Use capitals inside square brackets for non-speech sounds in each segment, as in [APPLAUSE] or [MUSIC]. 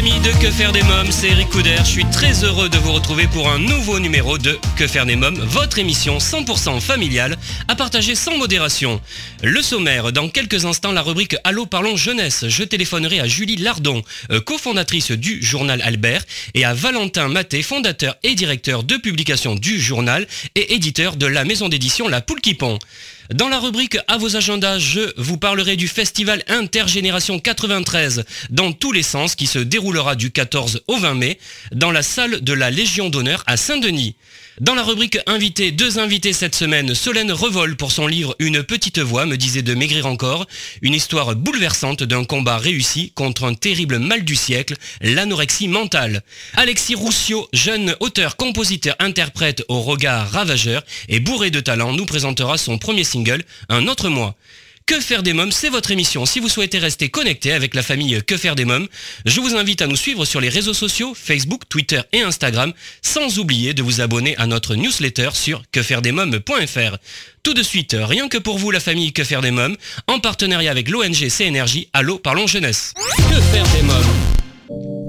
Famille de Que faire des mômes, c'est Eric Couder. Je suis très heureux de vous retrouver pour un nouveau numéro de Que faire des mômes, votre émission 100% familiale à partager sans modération. Le sommaire, dans quelques instants, la rubrique Allô parlons jeunesse. Je téléphonerai à Julie Lardon, euh, cofondatrice du journal Albert, et à Valentin Maté, fondateur et directeur de publication du journal et éditeur de la maison d'édition La Poule qui pond. Dans la rubrique À vos agendas, je vous parlerai du festival Intergénération 93 dans tous les sens qui se déroulera du 14 au 20 mai dans la salle de la Légion d'honneur à Saint-Denis. Dans la rubrique Invité, deux invités cette semaine, Solène Revol pour son livre Une petite voix me disait de maigrir encore, une histoire bouleversante d'un combat réussi contre un terrible mal du siècle, l'anorexie mentale. Alexis Roussio, jeune auteur, compositeur, interprète au regard ravageur et bourré de talent, nous présentera son premier single, Un autre mois. Que faire des mômes, c'est votre émission. Si vous souhaitez rester connecté avec la famille Que faire des mômes, je vous invite à nous suivre sur les réseaux sociaux, Facebook, Twitter et Instagram, sans oublier de vous abonner à notre newsletter sur quefairedesmômes.fr. Tout de suite, rien que pour vous la famille Que faire des mômes, en partenariat avec l'ONG CNRJ, Allô Parlons Jeunesse. Que faire des mômes?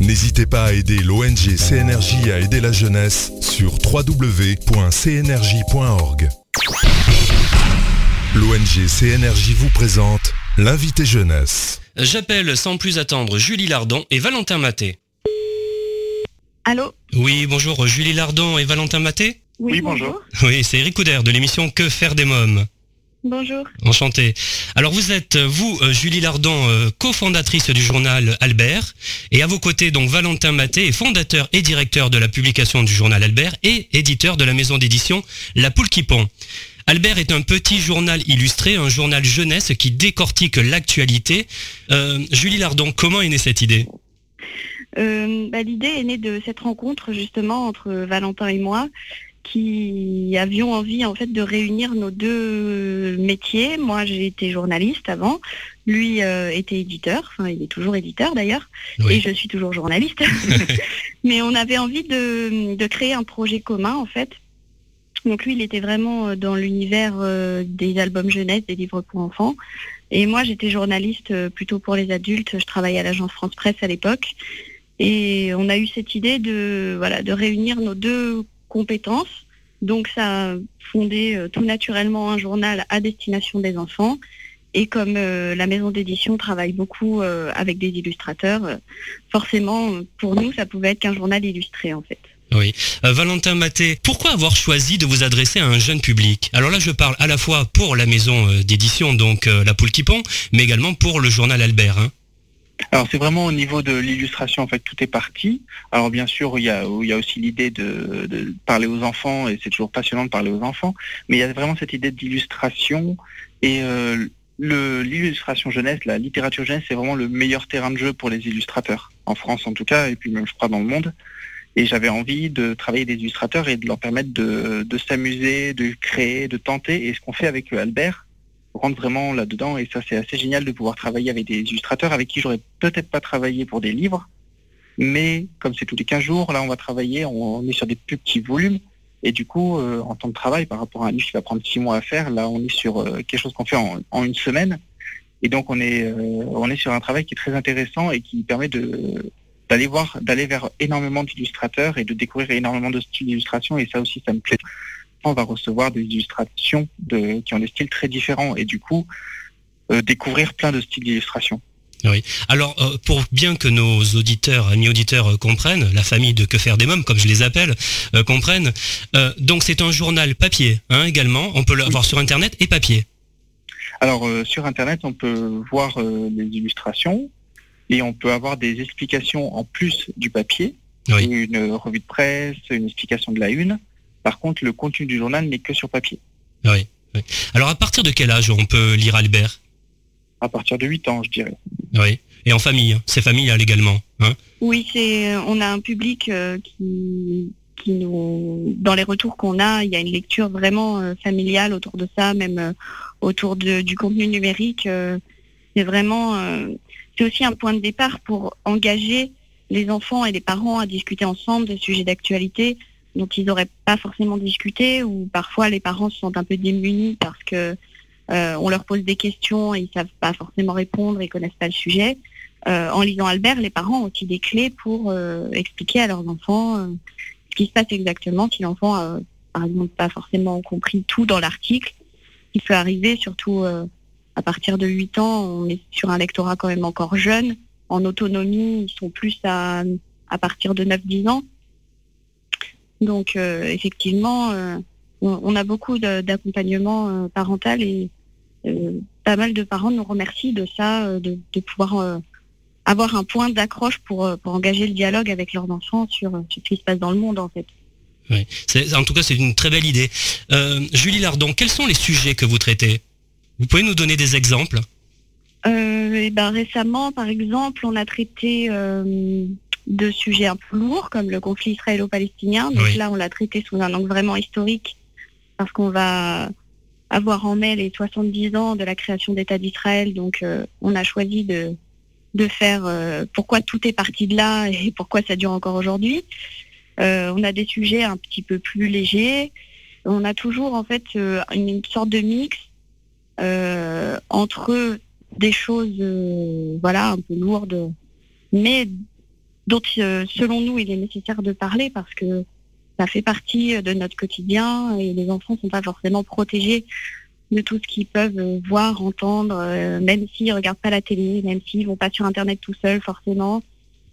N'hésitez pas à aider l'ONG CNRJ à aider la jeunesse sur www.cnrj.org. L'ONG CNRJ vous présente l'invité jeunesse. J'appelle sans plus attendre Julie Lardon et Valentin Maté. Allô? Oui, bonjour Julie Lardon et Valentin Maté? Oui, bonjour. Oui, c'est Eric Couder de l'émission Que faire des mômes? Bonjour. Enchanté. Alors vous êtes, vous, euh, Julie Lardon, euh, cofondatrice du journal Albert, et à vos côtés, donc Valentin Maté, fondateur et directeur de la publication du journal Albert et éditeur de la maison d'édition La Poule qui pond. Albert est un petit journal illustré, un journal jeunesse qui décortique l'actualité. Euh, Julie Lardon, comment est née cette idée? Euh, bah, L'idée est née de cette rencontre justement entre Valentin et moi qui avions envie en fait de réunir nos deux métiers. Moi j'ai été journaliste avant, lui euh, était éditeur, enfin il est toujours éditeur d'ailleurs, Oui. et je suis toujours journaliste. [LAUGHS] [LAUGHS] Mais on avait envie de, de créer un projet commun en fait. Donc lui il était vraiment euh, dans l'univers euh, des albums jeunesse, des livres pour enfants. Et moi j'étais journaliste euh, plutôt pour les adultes, je travaillais à l'agence France Presse à l'époque. Et on a eu cette idée de, voilà, de réunir nos deux compétences. Donc ça a fondé euh, tout naturellement un journal à destination des enfants. Et comme euh, la maison d'édition travaille beaucoup euh, avec des illustrateurs, forcément pour nous ça pouvait être qu'un journal illustré en fait. Oui. Valentin Maté, pourquoi avoir choisi de vous adresser à un jeune public? Alors là, je parle à la fois pour la maison d'édition, donc La Poule qui mais également pour le journal Albert. hein. Alors c'est vraiment au niveau de l'illustration, en fait, tout est parti. Alors bien sûr, il y a, aussi l'idée de, parler aux enfants, et c'est toujours passionnant de parler aux enfants, mais il y a vraiment cette idée d'illustration, et euh, l'illustration jeunesse, la littérature jeunesse, c'est vraiment le meilleur terrain de jeu pour les illustrateurs, en France en tout cas, et puis même je crois dans le monde. Et j'avais envie de travailler des illustrateurs et de leur permettre de, de s'amuser, de créer, de tenter, et ce qu'on fait avec Albert, rentre vraiment là-dedans. Et ça c'est assez génial de pouvoir travailler avec des illustrateurs avec qui j'aurais peut-être pas travaillé pour des livres, mais comme c'est tous les 15 jours, là on va travailler, on, est sur des plus petits volumes. Et du coup euh, en temps de travail par rapport à un livre qui va prendre 6 mois à faire, là on est sur euh, quelque chose qu'on fait en, en une semaine. Et donc on est, euh, on est sur un travail qui est très intéressant et qui permet de d'aller voir, d'aller vers énormément d'illustrateurs et de découvrir énormément de styles d'illustration. Et ça aussi ça me plaît on va recevoir des illustrations de, qui ont des styles très différents et du coup euh, découvrir plein de styles d'illustration. Oui. Alors, euh, pour bien que nos auditeurs, amis auditeurs euh, comprennent, la famille de Que faire des mômes, comme je les appelle, comprennent, donc c'est un journal papier hein, également, on peut l'avoir sur Internet et papier. Alors sur Internet, on peut voir les illustrations et on peut avoir des explications en plus du papier, une revue de presse, une explication de la une. Par contre, le contenu du journal n'est que sur papier. Oui, Alors à partir de quel âge on peut lire Albert? À partir de 8 ans, je dirais. Oui. Et en famille, hein. c'est familial également. Hein? Oui, c'est on a un public euh, qui, qui nous dans les retours qu'on a, il y a une lecture vraiment euh, familiale autour de ça, même euh, autour du contenu numérique. c'est vraiment c'est aussi un point de départ pour engager les enfants et les parents à discuter ensemble des sujets d'actualité dont ils n'auraient pas forcément discuté, ou parfois les parents se sentent un peu démunis parce que on leur pose des questions et ils savent pas forcément répondre, ils connaissent pas le sujet. Euh, en lisant Albert, les parents ont aussi des clés pour euh, expliquer à leurs enfants euh, ce qui se passe exactement si l'enfant a, par exemple, pas forcément compris tout dans l'article. Il peut arriver, surtout à partir de 8 ans, on est sur un lectorat quand même encore jeune. En autonomie, ils sont plus à, à partir de 9-10 ans. Donc, effectivement, on, a beaucoup d'accompagnement parental et pas mal de parents nous remercient de ça, de, de pouvoir avoir un point d'accroche pour, euh, pour engager le dialogue avec leurs enfants sur, euh, ce qui se passe dans le monde en fait. Oui. En tout cas, c'est une très belle idée. Euh, Julie Lardon, quels sont les sujets que vous traitez? Vous pouvez nous donner des exemples? Eh ben, Récemment, par exemple, on a traité de sujets un peu lourds, comme le conflit israélo-palestinien. Donc là, on l'a traité sous un angle vraiment historique, parce qu'on va avoir en mai les 70 ans de la création d'État d'Israël. Donc on a choisi de, de faire euh, pourquoi tout est parti de là [LAUGHS] et pourquoi ça dure encore aujourd'hui. Euh, on a des sujets un petit peu plus légers. On a toujours en fait euh, une, sorte de mix entre des choses voilà un peu lourdes, mais dont selon nous il est nécessaire de parler parce que ça fait partie de notre quotidien et les enfants ne sont pas forcément protégés de tout ce qu'ils peuvent euh, voir, entendre, euh, même s'ils regardent pas la télé, même s'ils vont pas sur Internet tout seuls forcément.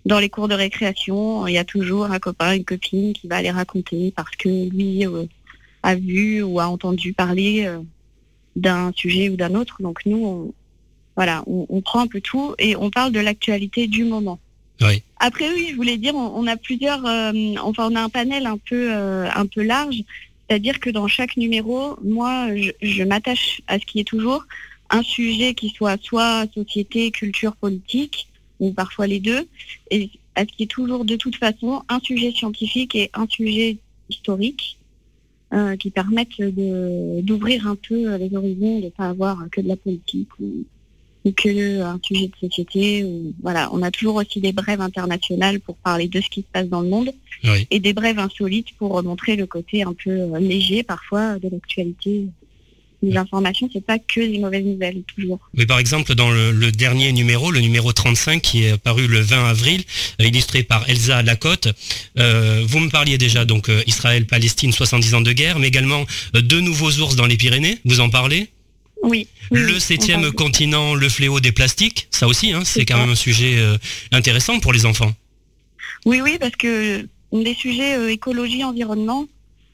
Dans les cours de récréation, il y a toujours un copain, une copine qui va les raconter parce que lui euh, a vu ou a entendu parler d'un sujet ou d'un autre. Donc nous, on, voilà, on, prend un peu tout et on parle de l'actualité du moment. Oui. Après oui, je voulais dire, on, a plusieurs, enfin on a un panel un peu un peu large. C'est-à-dire que dans chaque numéro, moi, je, m'attache à ce qui est toujours un sujet qui soit soit société, culture, politique, ou parfois les deux, et à ce qui est toujours de toute façon un sujet scientifique et un sujet historique, euh, qui permettent d'ouvrir un peu les horizons, de ne pas avoir que de la politique ou, ou que un sujet de société. Ou, voilà, on a toujours aussi des brèves internationales pour parler de ce qui se passe dans le monde et des brèves insolites pour montrer le côté un peu euh, léger parfois de l'actualité. Les informations, c'est pas que des mauvaises nouvelles, toujours. Mais par exemple, dans le, dernier numéro, le numéro 35, qui est apparu le 20 avril, euh, illustré par Elsa Lacotte, euh, vous me parliez déjà donc Israël-Palestine, 70 ans de guerre, mais également deux nouveaux ours dans les Pyrénées, vous en parlez? Oui. Le septième continent, le fléau des plastiques, ça aussi, hein, c'est quand même un sujet euh, intéressant pour les enfants. Oui, oui, parce que des sujets euh, écologie, environnement,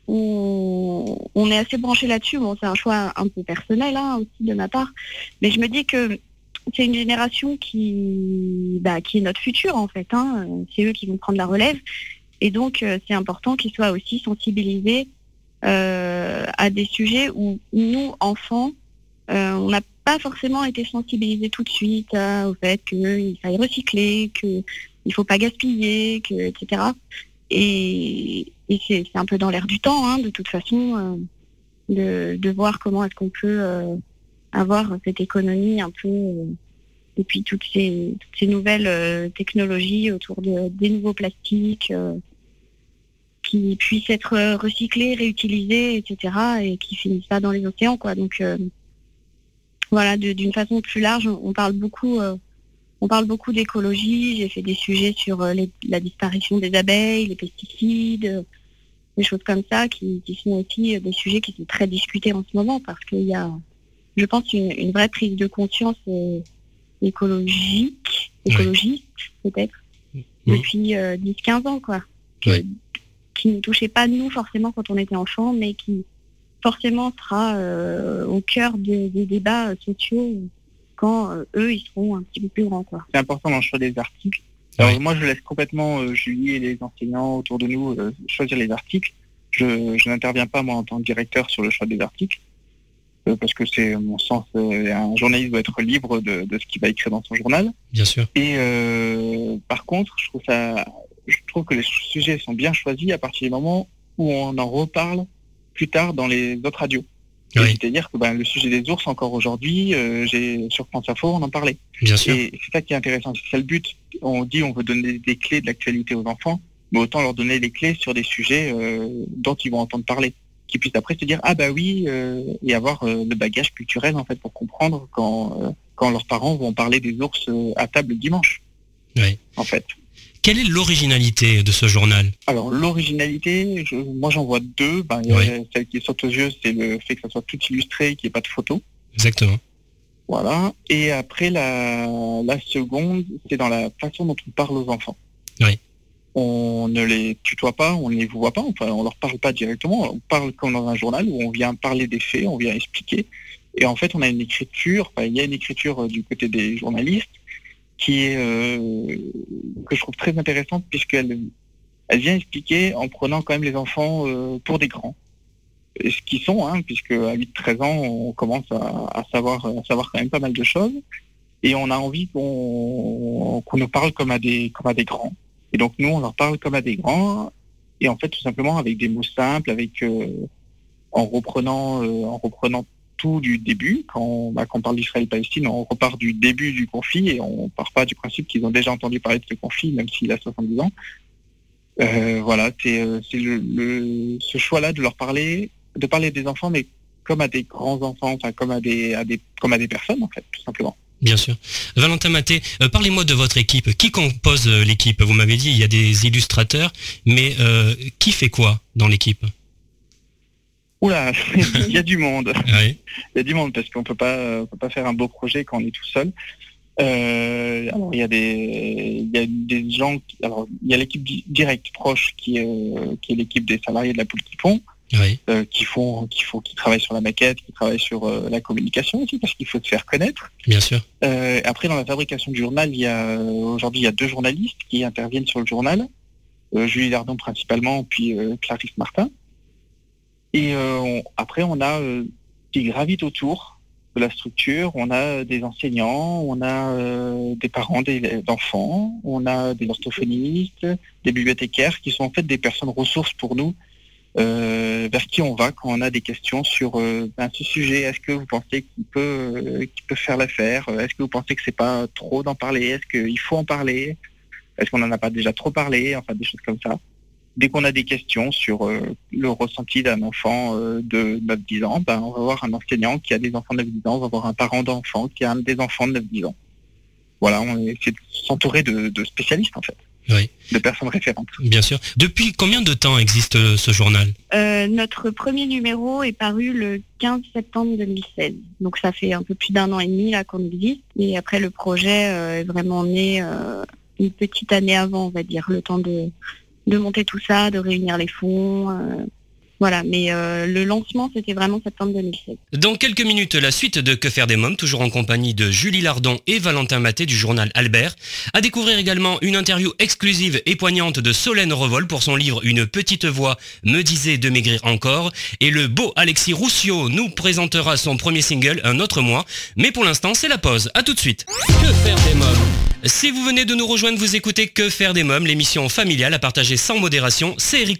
on, est assez branché là-dessus. Bon, c'est un choix un peu personnel hein, aussi de ma part, mais je me dis que c'est une génération qui, bah, qui est notre futur en fait. Hein. C'est eux qui vont prendre la relève, et donc euh, c'est important qu'ils soient aussi sensibilisés à des sujets où nous, enfants, on n'a pas forcément été sensibilisés tout de suite euh, au fait qu'il faille recycler, qu'il ne faut pas gaspiller, que, etc. Et, c'est un peu dans l'air du temps, hein, de toute façon, euh, de, voir comment est-ce qu'on peut avoir cette économie un peu et puis toutes ces, ces nouvelles technologies autour de, des nouveaux plastiques qui puissent être recyclés, réutilisés, etc. et qui finissent pas dans les océans, quoi. Donc voilà, d'une façon plus large, on parle beaucoup, euh, on parle beaucoup d'écologie. J'ai fait des sujets sur euh, la disparition des abeilles, les pesticides, euh, des choses comme ça, qui, sont aussi des sujets qui sont très discutés en ce moment parce qu'il y a, je pense, une, vraie prise de conscience écologique, écologiste peut-être, depuis 10-15 ans, quoi. qui ne touchait pas nous forcément quand on était enfant, mais qui forcément sera au cœur des, débats sociaux quand eux, ils seront un petit peu plus grands. Quoi. C'est important dans le choix des articles. Alors, moi, je laisse complètement Julie et les enseignants autour de nous choisir les articles. Je, je n'interviens pas, moi, en tant que directeur, sur le choix des articles. Euh, parce que c'est mon sens, euh, un journaliste doit être libre de, ce qu'il va écrire dans son journal. Bien sûr. Et euh, par contre, je trouve ça, je trouve que les sujets sont bien choisis à partir du moment où on en reparle plus tard dans les autres radios. C'est-à-dire que ben, le sujet des ours, encore aujourd'hui, j'ai sur France Info, on en parlait. Bien sûr. Et c'est ça qui est intéressant, c'est le but. On dit on veut donner des clés de l'actualité aux enfants, mais autant leur donner des clés sur des sujets dont ils vont entendre parler qui puissent après se dire ah bah oui euh, et avoir euh, le bagage culturel en fait pour comprendre quand euh, quand leurs parents vont parler des ours à table dimanche. Oui. En fait. Quelle est l'originalité de ce journal Alors l'originalité, moi j'en vois deux. Ben, Celle qui saute aux yeux, c'est le fait que ça soit tout illustré, qu'il n'y ait pas de photos. Exactement. Voilà. Et après la, la seconde, c'est dans la façon dont on parle aux enfants. Oui on ne les tutoie pas, on ne les voit pas, enfin, on leur parle pas directement, on parle comme dans un journal où on vient parler des faits, on vient expliquer. Et en fait, on a une écriture, il y a une écriture du côté des journalistes qui est euh, que je trouve très intéressante puisqu'elle elle vient expliquer en prenant quand même les enfants euh, pour des grands. Ce qu'ils sont, hein, puisque à 8-13 ans, on commence à, savoir, à savoir quand même pas mal de choses. Et on a envie qu'on nous parle comme à des, comme à des grands. Et donc nous, on leur parle comme à des grands, et en fait tout simplement avec des mots simples, avec euh, en reprenant euh, en reprenant tout du début. Quand, bah, quand on parle d'Israël-Palestine, on repart du début du conflit et on part pas du principe qu'ils ont déjà entendu parler de ce conflit, même s'il a 70 ans. Euh, voilà, c'est le, ce choix-là de leur parler, de parler des enfants, mais comme à des grands enfants, enfin comme à des, à des comme à des personnes en fait, tout simplement. Bien sûr. Valentin Maté, euh, parlez-moi de votre équipe. Qui compose euh, l'équipe? Vous m'avez dit il y a des illustrateurs, mais euh, qui fait quoi dans l'équipe? Oula, [LAUGHS] il y a du monde. [LAUGHS] Il y a du monde parce qu'on peut pas, peut pas faire un beau projet quand on est tout seul. il y a des, il y a des gens. alors, il y a l'équipe directe proche qui est, qui est l'équipe des salariés de la poule qui font. Euh, qui font, qui font, qui travaillent sur la maquette, qui travaillent sur euh, la communication aussi, parce qu'il faut se faire connaître. Bien sûr. Euh, après, dans la fabrication du journal, il y a aujourd'hui il y a deux journalistes qui interviennent sur le journal, Julie Lardon principalement, puis Clarisse Martin. Et après, on a qui gravitent autour de la structure. On a des enseignants, on a des parents d'enfants, on a des orthophonistes, des bibliothécaires qui sont en fait des personnes ressources pour nous euh, vers qui on va quand on a des questions sur euh, ben, ce sujet. Est-ce que vous pensez qu'il peut, euh, peut faire l'affaire? Est-ce que vous pensez que c'est pas trop d'en parler? Est-ce qu'il faut en parler? Est-ce qu'on n'en a pas déjà trop parlé? Enfin, des choses comme ça. Dès qu'on a des questions sur le ressenti d'un enfant de 9-10 ans, ben, on va voir un enseignant qui a des enfants de 9-10 ans, on va voir un parent d'enfant qui a un des enfants de 9-10 ans. Voilà, on essaie de s'entourer de spécialistes en fait de personnes référentes. Bien sûr. Depuis combien de temps existe euh, ce journal? Euh, Notre premier numéro est paru le 15 septembre 2016. Donc ça fait un peu plus d'un an et demi là qu'on existe. Et après le projet euh, est vraiment né une petite année avant, on va dire, le temps de, de monter tout ça, de réunir les fonds. Voilà, mais euh, le lancement, c'était vraiment septembre 2016. Dans quelques minutes, la suite de Que faire des mômes, toujours en compagnie de Julie Lardon et Valentin Maté du journal Albert. À découvrir également une interview exclusive et poignante de Solène Revol pour son livre Une petite voix me disait de maigrir encore. Et le beau Alexis Roussio nous présentera son premier single un autre mois. Mais pour l'instant, c'est la pause. À tout de suite. Que faire des mômes? Si vous venez de nous rejoindre, vous écoutez Que faire des mômes, l'émission familiale à partager sans modération, c'est Eric.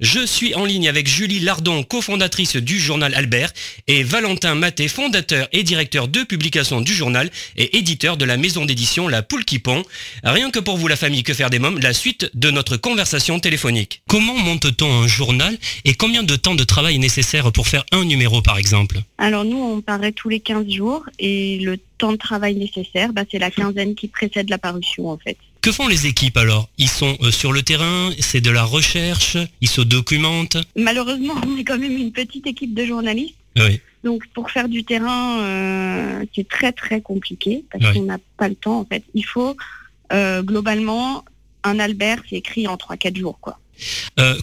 Je suis en ligne avec Julie Lardon, cofondatrice du journal Albert, et Valentin Maté, fondateur et directeur de publication du journal et éditeur de la maison d'édition La Poule qui pond. Rien que pour vous la famille Que faire des mômes, la suite de notre conversation téléphonique. Comment monte-t-on un journal et combien de temps de travail est nécessaire pour faire un numéro par exemple? Alors nous, on paraît tous les 15 jours et le temps de travail nécessaire, bah, c'est la quinzaine qui précède la parution en fait. Que font les équipes alors? Ils sont euh, sur le terrain, c'est de la recherche, ils se documentent? Malheureusement, on est quand même une petite équipe de journalistes. Donc pour faire du terrain, euh, c'est très très compliqué parce qu'on n'a pas le temps en fait. Il faut euh, globalement un Albert, c'est écrit en 3-4 jours quoi.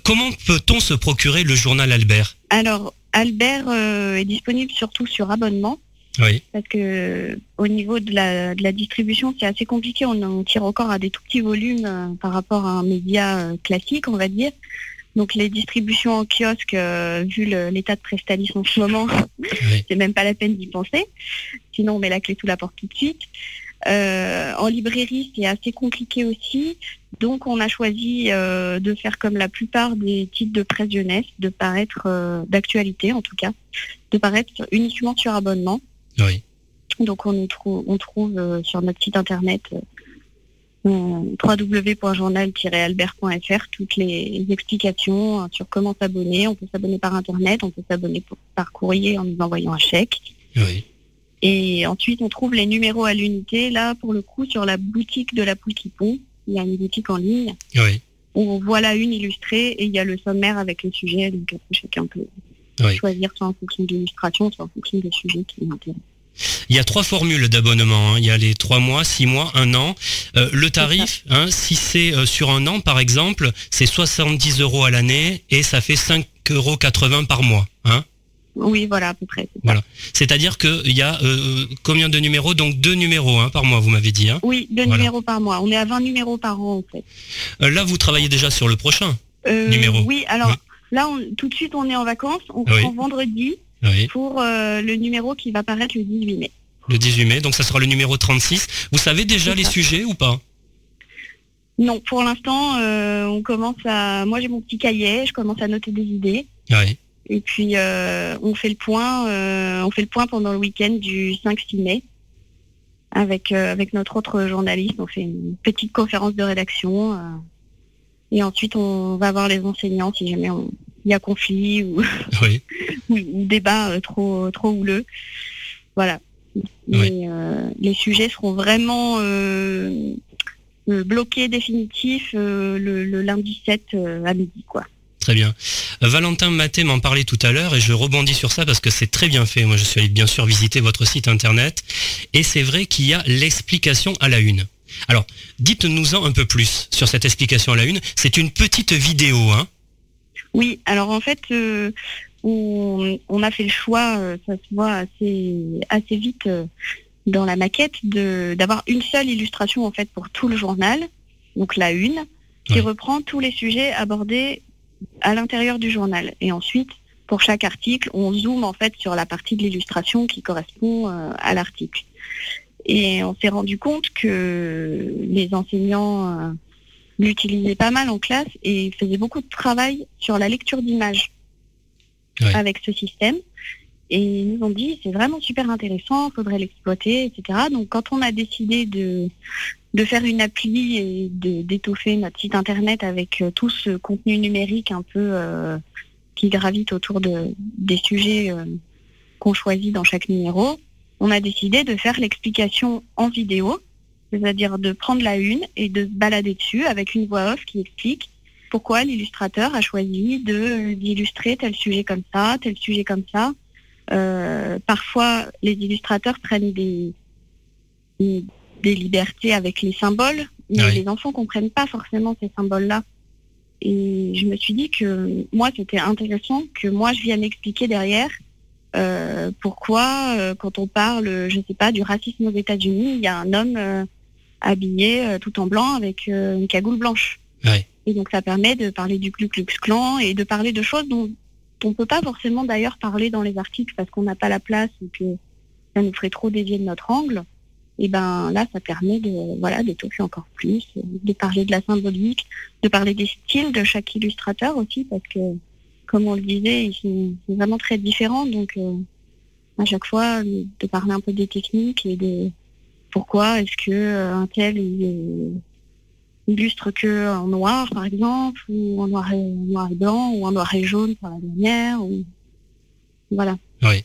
comment peut-on se procurer le journal Albert? Alors Albert est disponible surtout sur abonnement. Oui. Parce que au niveau de la, de la distribution, c'est assez compliqué. On, on tire encore à des tout petits volumes par rapport à un média classique, on va dire. Donc les distributions en kiosque, euh, vu l'état de Prestalis en ce moment, [LAUGHS] c'est même pas la peine d'y penser. Sinon on met la clé sous la porte tout de suite. Euh, en librairie, c'est assez compliqué aussi. Donc on a choisi euh, de faire comme la plupart des titres de presse jeunesse, de paraître d'actualité en tout cas, de paraître uniquement sur abonnement. Oui. Donc on, trouve, on trouve sur notre site internet www.journal-albert.fr toutes les explications sur comment s'abonner. On peut s'abonner par internet, on peut s'abonner par courrier en nous envoyant un chèque. Oui. Et ensuite, on trouve les numéros à l'unité, là, pour le coup, sur la boutique de la poule qui pond. Il y a une boutique en ligne. Oui. On voit la une illustrée et il y a le sommaire avec le sujet. Donc, chacun peut choisir soit en fonction de l'illustration, soit en fonction des sujets qui l'intéressent. Il y a trois formules d'abonnement. Hein. Il y a les trois mois, six mois, un an. Euh, le tarif, hein, si c'est euh, sur un an, par exemple, c'est 70 euros à l'année et ça fait 5,80 euros par mois. Hein oui, voilà, à peu près. Voilà. C'est-à-dire qu'il y a euh, combien de numéros? Donc deux numéros par mois, vous m'avez dit. Oui, deux numéros par mois. On est à 20 numéros par an, en fait. là, vous travaillez déjà sur le prochain numéro Oui, alors là, tout de suite, on est en vacances. On prend vendredi pour euh, le numéro qui va paraître le 18 mai. Le 18 mai, donc ça sera le numéro 36. Vous savez déjà les sujets ou pas? Non, pour l'instant, euh, on commence à. Moi, j'ai mon petit cahier, je commence à noter des idées. Oui. Et puis, euh, on fait le point. on fait le point pendant le week-end du 5-6 mai avec avec notre autre journaliste. On fait une petite conférence de rédaction. et ensuite, on va voir les enseignants si jamais on, il y a conflit ou, [LAUGHS] [LAUGHS] débat euh, trop trop houleux. Voilà. Euh, les sujets seront vraiment euh, bloqués définitifs le, lundi 7 à midi, quoi. Très bien. Valentin Maté m'en parlait tout à l'heure et je rebondis sur ça parce que c'est très bien fait. Moi, je suis allé bien sûr visiter votre site internet et c'est vrai qu'il y a l'explication à la une. Alors, dites-nous-en un peu plus sur cette explication à la une. C'est une petite vidéo, hein oui, alors en fait, euh, on, a fait le choix, euh, ça se voit assez, assez vite euh, dans la maquette, d'avoir une seule illustration en fait pour tout le journal, donc la une, qui reprend tous les sujets abordés à l'intérieur du journal. Et ensuite, pour chaque article, on zoome en fait sur la partie de l'illustration qui correspond à l'article. Et on s'est rendu compte que les enseignants l'utilisait pas mal en classe et faisait beaucoup de travail sur la lecture d'images avec ce système. Et ils nous ont dit, c'est vraiment super intéressant, il faudrait l'exploiter, etc. Donc quand on a décidé de, de faire une appli et d'étoffer notre site internet avec euh, tout ce contenu numérique un peu euh, qui gravite autour de, des sujets euh, qu'on choisit dans chaque numéro, on a décidé de faire l'explication en vidéo c'est-à-dire de prendre la une et de se balader dessus avec une voix off qui explique pourquoi l'illustrateur a choisi de d'illustrer tel sujet comme ça, tel sujet comme ça. Euh, parfois, les illustrateurs prennent des, des libertés avec les symboles, mais les enfants comprennent pas forcément ces symboles-là. Et je me suis dit que moi, c'était intéressant que moi, je vienne expliquer derrière euh, pourquoi, euh, quand on parle, je sais pas, du racisme aux États-Unis, il y a un homme habillé euh, tout en blanc avec euh, une cagoule blanche. Et donc ça permet de parler du Ku Klux Klan et de parler de choses dont on ne peut pas forcément d'ailleurs parler dans les articles parce qu'on n'a pas la place ou que ça nous ferait trop dévier de notre angle. Et ben là, ça permet de voilà d'étoffer encore plus, de parler de la symbolique, de parler des styles de chaque illustrateur aussi parce que comme on le disait, ils sont, vraiment très différents. Donc euh, à chaque fois, de parler un peu des techniques et de pourquoi est-ce que euh, un tel il, illustre que en noir par exemple ou en noir et, noir et blanc ou en noir et jaune pour la lumière ou voilà. Oui.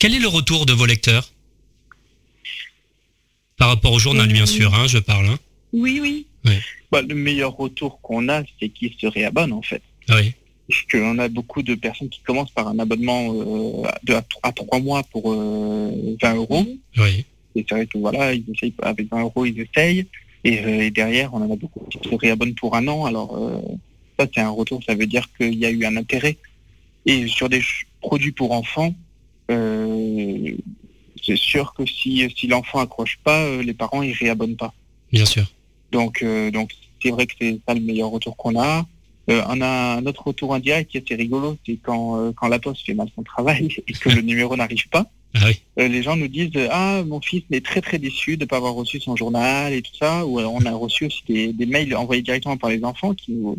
Quel est le retour de vos lecteurs? Par rapport au journal bien euh, sûr hein, je parle hein. Oui oui. Bah, le meilleur retour qu'on a c'est qu'ils se réabonnent en fait. Oui. Parce qu'on a beaucoup de personnes qui commencent par un abonnement euh, de, à, trois mois pour 20 euros. Oui. Et c'est vrai que voilà, ils essayent, avec 20 euros, ils essayent. Euh, et, derrière, on en a beaucoup qui se réabonnent pour un an. Alors, euh, ça, c'est un retour, ça veut dire qu'il y a eu un intérêt. Et sur des, produit pour enfants, euh, c'est sûr que si, si l'enfant accroche pas, euh, les parents ils réabonnent pas. Bien sûr. Donc euh, donc c'est vrai que c'est pas le meilleur retour qu'on a. Euh, on a un autre retour indirect qui est assez rigolo, c'est quand, quand la poste fait mal son travail [LAUGHS] et que le numéro n'arrive pas. Ah oui. Euh, les gens nous disent ah mon fils est très très déçu de ne pas avoir reçu son journal et tout ça. Ou on a reçu aussi des, des mails envoyés directement par les enfants qui nous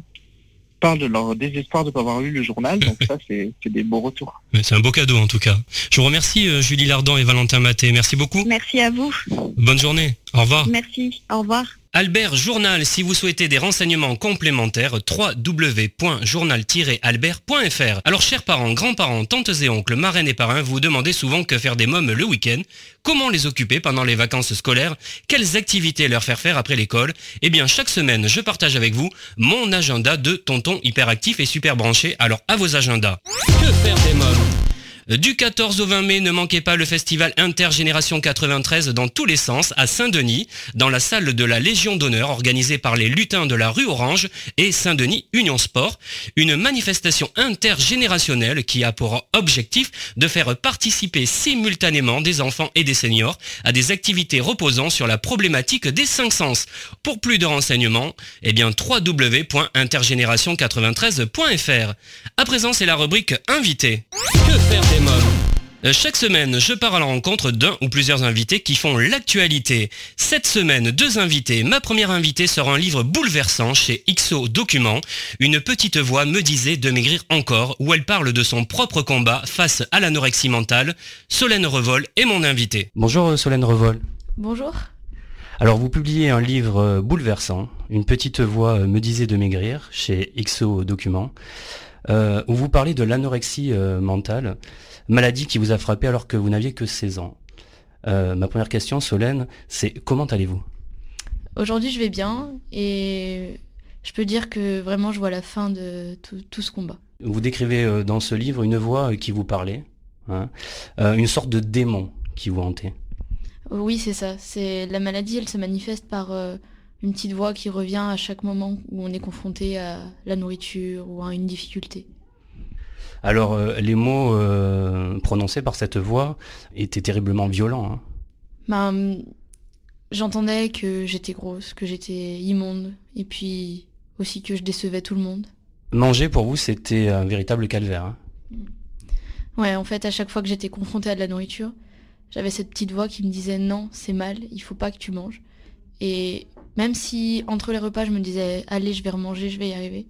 parlent de leur désespoir de ne pas avoir lu le journal. Donc [LAUGHS] ça c'est des beaux retours. C'est un beau cadeau en tout cas. Je vous remercie euh, Julie Lardon et Valentin Maté. Merci beaucoup. Merci à vous. Bonne journée. Au revoir. Merci. Au revoir. Albert Journal, si vous souhaitez des renseignements complémentaires, www.journal-albert.fr. Alors chers parents, grands-parents, tantes et oncles, marraines et parrains, vous demandez souvent que faire des mômes le week-end, comment les occuper pendant les vacances scolaires, quelles activités leur faire faire après l'école? Eh bien chaque semaine, je partage avec vous mon agenda de tonton hyperactif et super branché, alors à vos agendas. Que faire des mômes? Du 14 au 20 mai, ne manquez pas le festival Intergénération 93 dans tous les sens à Saint-Denis, dans la salle de la Légion d'honneur organisée par les lutins de la rue Orange et Saint-Denis Union Sport. Une manifestation intergénérationnelle qui a pour objectif de faire participer simultanément des enfants et des seniors à des activités reposant sur la problématique des cinq sens. Pour plus de renseignements, eh bien www.intergénération93.fr. À présent, c'est la rubrique Invité. Chaque semaine, je pars à la rencontre d'un ou plusieurs invités qui font l'actualité. Cette semaine, deux invités. Ma première invitée sort un livre bouleversant chez XO Documents. Une petite voix me disait de maigrir encore, où elle parle de son propre combat face à l'anorexie mentale. Solène Revol est mon invitée. Bonjour euh, Solène Revol. Bonjour. Alors vous publiez un livre euh, bouleversant, Une petite voix euh, me disait de maigrir chez XO Documents, euh, où vous parlez de l'anorexie euh, mentale, maladie qui vous a frappé alors que vous n'aviez que 16 ans. Euh, ma première question, Solène, c'est comment allez-vous? Aujourd'hui, je vais bien et je peux dire que vraiment, je vois la fin de tout, tout ce combat. Vous décrivez dans ce livre une voix qui vous parlait, hein, une sorte de démon qui vous hantait. Oui, c'est ça. C'est la maladie, elle se manifeste par une petite voix qui revient à chaque moment où on est confronté à la nourriture ou à une difficulté. Alors euh, les mots euh, prononcés par cette voix étaient terriblement violents. hein. Ben, j'entendais que j'étais grosse, que j'étais immonde, et puis aussi que je décevais tout le monde. Manger pour vous, c'était un véritable calvaire. hein. Ouais, en fait, à chaque fois que j'étais confrontée à de la nourriture, j'avais cette petite voix qui me disait non, c'est mal, il faut pas que tu manges. Et même si entre les repas, je me disais allez, je vais remanger, je vais y arriver.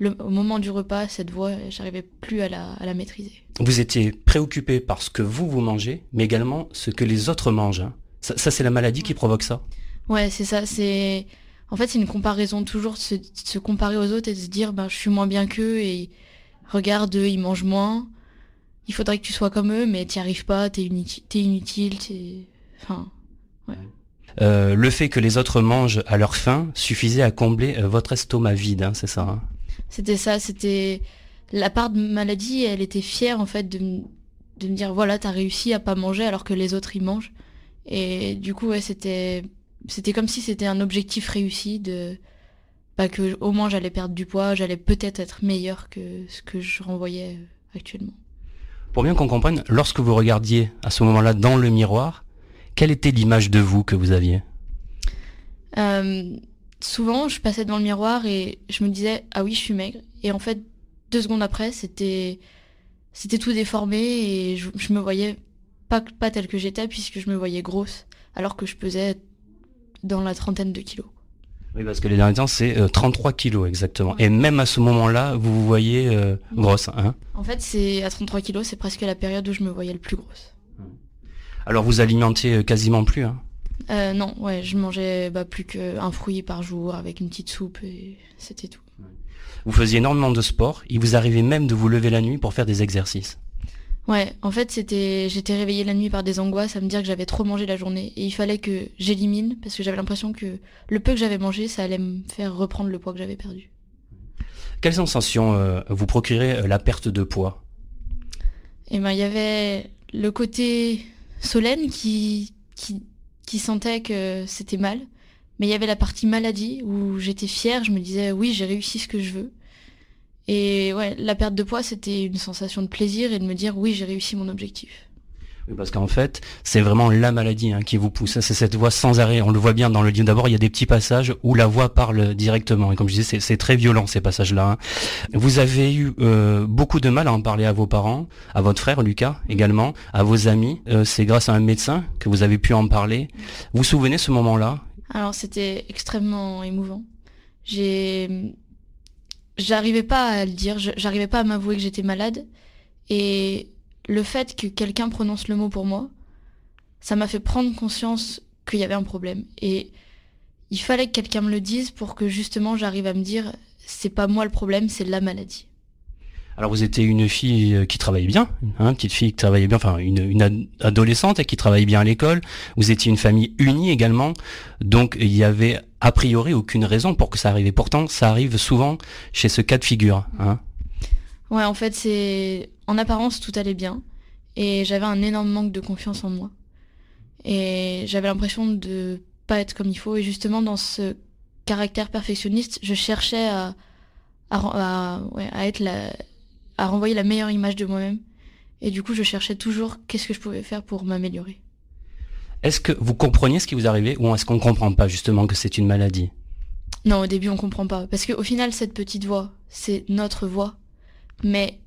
Le, au moment du repas, cette voix, j'arrivais plus à la, à la maîtriser. Vous étiez préoccupé par ce que vous, vous mangez, mais également ce que les autres mangent. hein. Ça, ça, c'est la maladie qui provoque ça. Ouais, c'est ça. C'est en fait c'est une comparaison toujours de se, de se comparer aux autres et de se dire ben je suis moins bien qu'eux et regarde eux ils mangent moins. Il faudrait que tu sois comme eux, mais t'y arrives pas. T'es inutile. T'es enfin Euh, le fait que les autres mangent à leur faim suffisait à combler euh, votre estomac vide, hein, c'est ça. hein? C'était ça, c'était la part de maladie, elle était fière en fait de, me- de me dire voilà, t'as réussi à pas manger alors que les autres ils mangent. Et du coup, ouais, c'était c'était comme si c'était un objectif réussi de pas que au moins j'allais perdre du poids, j'allais peut-être être meilleure que ce que je renvoyais euh, actuellement. Pour bien qu'on comprenne, lorsque vous regardiez à ce moment-là dans le miroir, quelle était l'image de vous que vous aviez Euh, souvent, je passais devant le miroir et je me disais ah oui, je suis maigre. Et en fait, deux secondes après, c'était c'était tout déformé et je, je me voyais pas pas telle que j'étais puisque je me voyais grosse alors que je pesais dans la trentaine de kilos. Oui, parce que les derniers temps, c'est euh, 33 kilos exactement. Et même à ce moment-là, vous vous voyez euh, grosse. Hein? En fait, c'est à 33 kilos, c'est presque la période où je me voyais le plus grosse. Alors vous alimentiez euh, quasiment plus. Hein Euh, non, ouais, je mangeais bah, plus qu'un fruit par jour avec une petite soupe et c'était tout. vous faisiez énormément de sport. Il vous arrivait même de vous lever la nuit pour faire des exercices. Ouais, en fait, c'était, j'étais réveillée la nuit par des angoisses à me dire que j'avais trop mangé la journée et il fallait que j'élimine parce que j'avais l'impression que le peu que j'avais mangé, ça allait me faire reprendre le poids que j'avais perdu. Quelle sensation euh, vous procurait la perte de poids? Et ben, il y avait le côté Solène qui, qui, sentait que c'était mal, mais il y avait la partie maladie où j'étais fière, je me disais oui, j'ai réussi ce que je veux. Et ouais, la perte de poids, c'était une sensation de plaisir et de me dire oui, j'ai réussi mon objectif. Parce qu'en fait, c'est vraiment la maladie hein, qui vous pousse. C'est cette voix sans arrêt. On le voit bien dans le livre. D'abord, il y a des petits passages où la voix parle directement. Et comme je disais, c'est très violent ces passages-là. Hein. Vous avez eu euh, beaucoup de mal à en parler à vos parents, à votre frère Lucas également, à vos amis. Euh, c'est grâce à un médecin que vous avez pu en parler. Vous vous souvenez ce moment-là? Alors, c'était extrêmement émouvant. J'ai, j'arrivais pas à le dire. J'arrivais pas à m'avouer que j'étais malade. Et le fait que quelqu'un prononce le mot pour moi, ça m'a fait prendre conscience qu'il y avait un problème. Et il fallait que quelqu'un me le dise pour que justement j'arrive à me dire c'est pas moi le problème, c'est la maladie. Alors vous étiez une fille euh, qui travaillait bien, hein, petite fille qui travaillait bien, enfin une, une adolescente qui travaillait bien à l'école. Vous étiez une famille unie également, donc il y avait a priori aucune raison pour que ça arrive. pourtant, ça arrive souvent chez ce cas de figure. Hein. Ouais, en fait, c'est en apparence tout allait bien et j'avais un énorme manque de confiance en moi. Et j'avais l'impression de pas être comme il faut et justement dans ce caractère perfectionniste, je cherchais à à, être la, à renvoyer la meilleure image de moi-même. Et du coup, je cherchais toujours qu'est-ce que je pouvais faire pour m'améliorer. Est-ce que vous compreniez ce qui vous arrivait ou est-ce qu'on ne comprend pas justement que c'est une maladie? Non, au début on comprend pas. Parce qu'au final, cette petite voix, c'est notre voix mais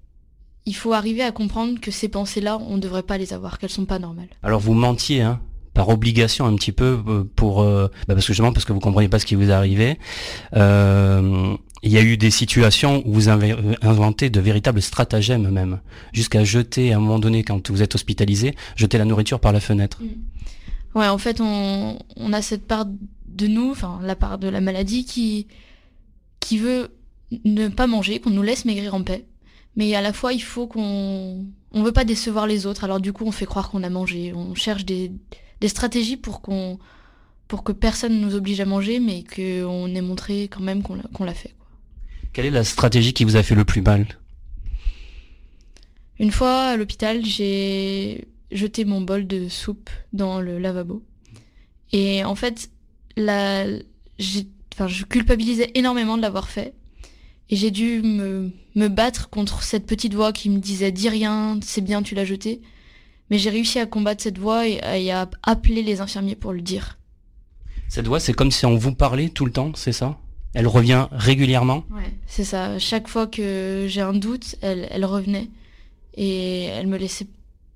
il faut arriver à comprendre que ces pensées-là, on ne devrait pas les avoir, qu'elles sont pas normales. Alors vous mentiez, hein par obligation un petit peu euh, pour euh, bah parce que justement parce que vous comprenez pas ce qui vous arrivait. Euh, il y a eu des situations où vous avez inventé de véritables stratagèmes même, jusqu'à jeter à un moment donné quand vous êtes hospitalisé, jeter la nourriture par la fenêtre. Mm. Ouais, en fait, on, on a cette part de nous, enfin la part de la maladie qui qui veut ne pas manger, qu'on nous laisse maigrir en paix mais à la fois il faut qu'on on veut pas décevoir les autres. Alors du coup on fait croire qu'on a mangé. On cherche des, des stratégies pour qu'on pour que personne ne nous oblige à manger mais qu'on ait montré quand même qu'on l'a fait quoi. quelle est la stratégie qui vous a fait le plus mal? Une fois à l'hôpital j'ai jeté mon bol de soupe dans le lavabo. Et en fait la enfin je culpabilisais énormément de l'avoir fait et j'ai dû me, me, battre contre cette petite voix qui me disait dis rien, c'est bien, tu l'as jeté. Mais j'ai réussi à combattre cette voix et, à appeler les infirmiers pour le dire. Cette voix, c'est comme si on vous parlait tout le temps, c'est ça? Elle revient régulièrement? Ouais, c'est ça. Chaque fois que j'ai un doute, elle, elle revenait. Et elle me laissait.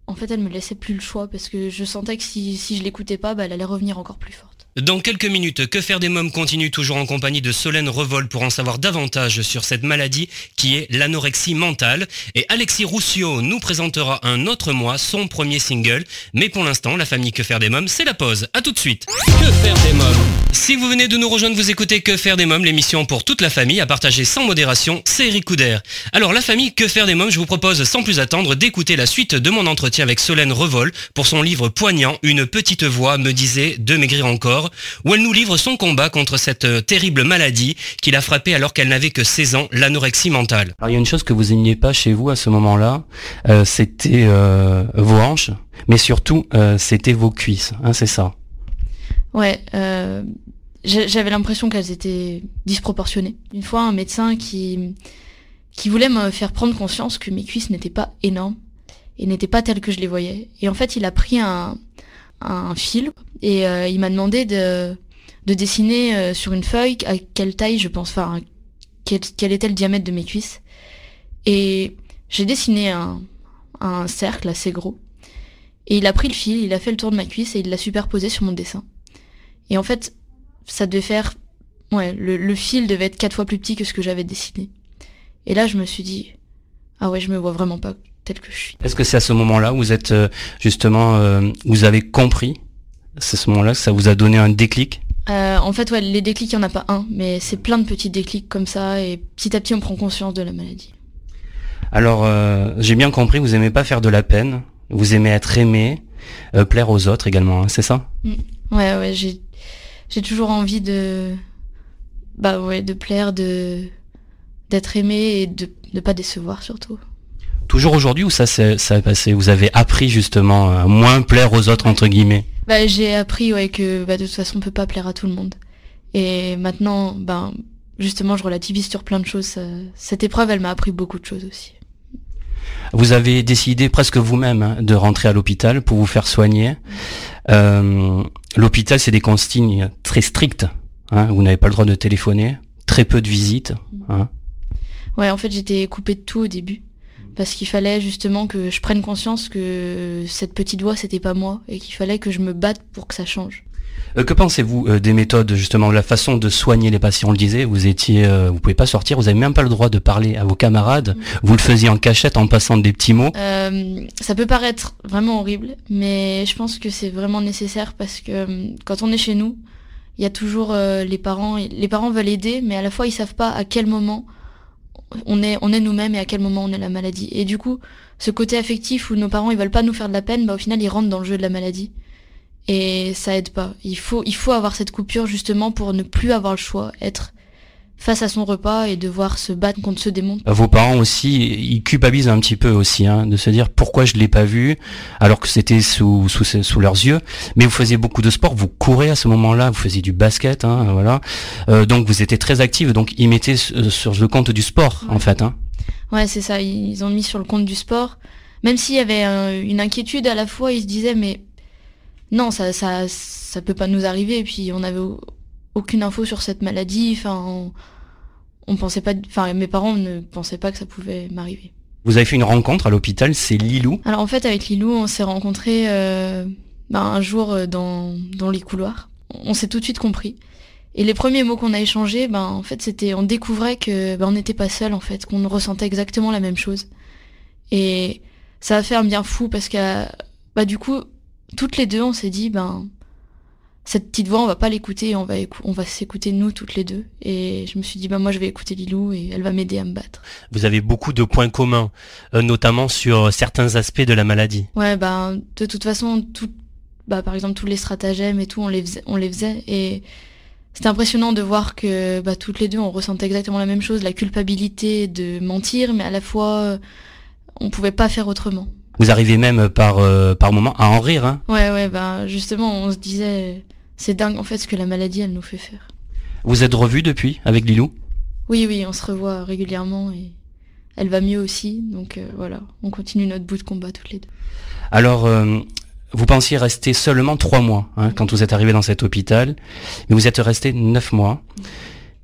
En fait, elle me laissait plus le choix parce que je sentais que si, si je l'écoutais pas, bah, elle allait revenir encore plus fort. Dans quelques minutes, Que faire des mômes continue toujours en compagnie de Solène Revol pour en savoir davantage sur cette maladie qui est l'anorexie mentale. Et Alexis Roussio nous présentera un autre mois son premier single. Mais pour l'instant, la famille Que faire des mômes, c'est la pause. A tout de suite. Que faire des mômes? Si vous venez de nous rejoindre, vous écoutez Que faire des mômes, l'émission pour toute la famille à partager sans modération, c'est Eric Couder. Alors la famille Que faire des mômes, je vous propose sans plus attendre d'écouter la suite de mon entretien avec Solène Revol pour son livre poignant Une petite voix me disait de maigrir encore où elle nous livre son combat contre cette euh, terrible maladie qui l'a frappée alors qu'elle n'avait que 16 ans, l'anorexie mentale. Alors il y a une chose que vous n'aimiez pas chez vous à ce moment-là, euh, c'était euh, vos hanches, mais surtout c'était vos cuisses, hein, c'est ça? Ouais, j'avais l'impression qu'elles étaient disproportionnées. Une fois, un médecin qui, qui voulait me faire prendre conscience que mes cuisses n'étaient pas énormes et n'étaient pas telles que je les voyais. Et en fait, il a pris un, un fil et euh, il m'a demandé de, de dessiner euh, sur une feuille à quelle taille je pense, enfin quel, quel, était le diamètre de mes cuisses. Et j'ai dessiné un, un cercle assez gros. Et il a pris le fil, il a fait le tour de ma cuisse et il l'a superposé sur mon dessin. Et en fait, ça devait faire... Ouais, le, le fil devait être quatre fois plus petit que ce que j'avais dessiné. Et là, je me suis dit, ah ouais, je me vois vraiment pas tel que je suis. Est-ce que c'est à ce moment-là où vous êtes euh, justement, euh, vous avez compris C'est ce moment-là que ça vous a donné un déclic? Euh, En fait, ouais, les déclics, il n'y en a pas un, mais c'est plein de petits déclics comme ça, et petit à petit, on prend conscience de la maladie. Alors, j'ai bien compris, vous aimez pas faire de la peine, vous aimez être aimé, plaire aux autres également, hein, c'est ça? Mm. Ouais, ouais, j'ai, j'ai toujours envie de, bah ouais, de plaire, de, d'être aimé et de ne pas décevoir surtout. Toujours aujourd'hui ou ça s'est passé? Vous avez appris justement à moins plaire aux autres entre guillemets? Bah, J'ai appris ouais, que bah, de toute façon on peut pas plaire à tout le monde. Et maintenant, ben, justement, je relativise sur plein de choses. Cette épreuve, elle m'a appris beaucoup de choses aussi. Vous avez décidé presque vous-même hein, de rentrer à l'hôpital pour vous faire soigner. Euh, l'hôpital, c'est des consignes très strictes. Hein. vous n'avez pas le droit de téléphoner, très peu de visites. Hein. Ouais, en fait, j'étais coupée de tout au début. Parce qu'il fallait justement que je prenne conscience que cette petite voix, c'était pas moi. Et qu'il fallait que je me batte pour que ça change. Euh, que pensez-vous euh, des méthodes, justement, la façon de soigner les patients? On le disait, vous étiez, euh, vous pouvez pas sortir, vous avez même pas le droit de parler à vos camarades. Mm. Vous le faisiez en cachette, en passant des petits mots. ça peut paraître vraiment horrible, mais je pense que c'est vraiment nécessaire parce que quand on est chez nous, il y a toujours les parents. Les parents veulent aider, mais à la fois ils savent pas à quel moment on est, on est nous-mêmes et à quel moment on est la maladie. Et du coup, ce côté affectif où nos parents ils veulent pas nous faire de la peine, bah au final ils rentrent dans le jeu de la maladie et ça aide pas. Il faut, il faut avoir cette coupure justement pour ne plus avoir le choix, être face à son repas et devoir se battre contre ce démon. Vos parents aussi, ils culpabilisent un petit peu aussi, hein, de se dire pourquoi je l'ai pas vu, alors que c'était sous, sous, sous, leurs yeux. Mais vous faisiez beaucoup de sport, vous courez à ce moment-là, vous faisiez du basket, hein, voilà. Euh, donc vous étiez très active, donc ils mettaient sur le compte du sport, en fait. Hein. Ouais, c'est ça. Ils ont mis sur le compte du sport. Même s'il y avait une inquiétude à la fois, ils se disaient mais non, ça, ça, ça peut pas nous arriver. Et puis on n'avait aucune info sur cette maladie. Enfin, on, pensait pas, enfin mes parents ne pensaient pas que ça pouvait m'arriver. Vous avez fait une rencontre à l'hôpital, c'est Lilou. Alors en fait avec Lilou, on s'est rencontrés euh, ben, un jour euh, dans, dans les couloirs. On s'est tout de suite compris. Et les premiers mots qu'on a échangés, ben en fait c'était, on découvrait que ben, on n'était pas seul en fait, qu'on ressentait exactement la même chose. Et ça a fait un bien fou parce que bah du coup toutes les deux, on s'est dit, ben, cette petite voix, on va pas l'écouter, on va, on va s'écouter nous toutes les deux. Et je me suis dit, ben moi je vais écouter Lilou et elle va m'aider à me battre. Vous avez beaucoup de points communs, euh, notamment sur certains aspects de la maladie. Ouais, ben de toute façon, tout, bah, par exemple tous les stratagèmes et tout, on les faisait, on les faisait et c'était impressionnant de voir que bah, toutes les deux on ressentait exactement la même chose, la culpabilité de mentir, mais à la fois on pouvait pas faire autrement. Vous arrivez même par, euh, par moment à en rire. Hein ouais, ouais, bah justement, on se disait, c'est dingue en fait ce que la maladie, elle nous fait faire. Vous êtes revus depuis avec Lilou? Oui, oui, on se revoit régulièrement et elle va mieux aussi. Donc euh, voilà, on continue notre bout de combat toutes les deux. Alors, euh, vous pensiez rester seulement trois mois hein, quand vous êtes arrivé dans cet hôpital, mais vous êtes resté neuf mois.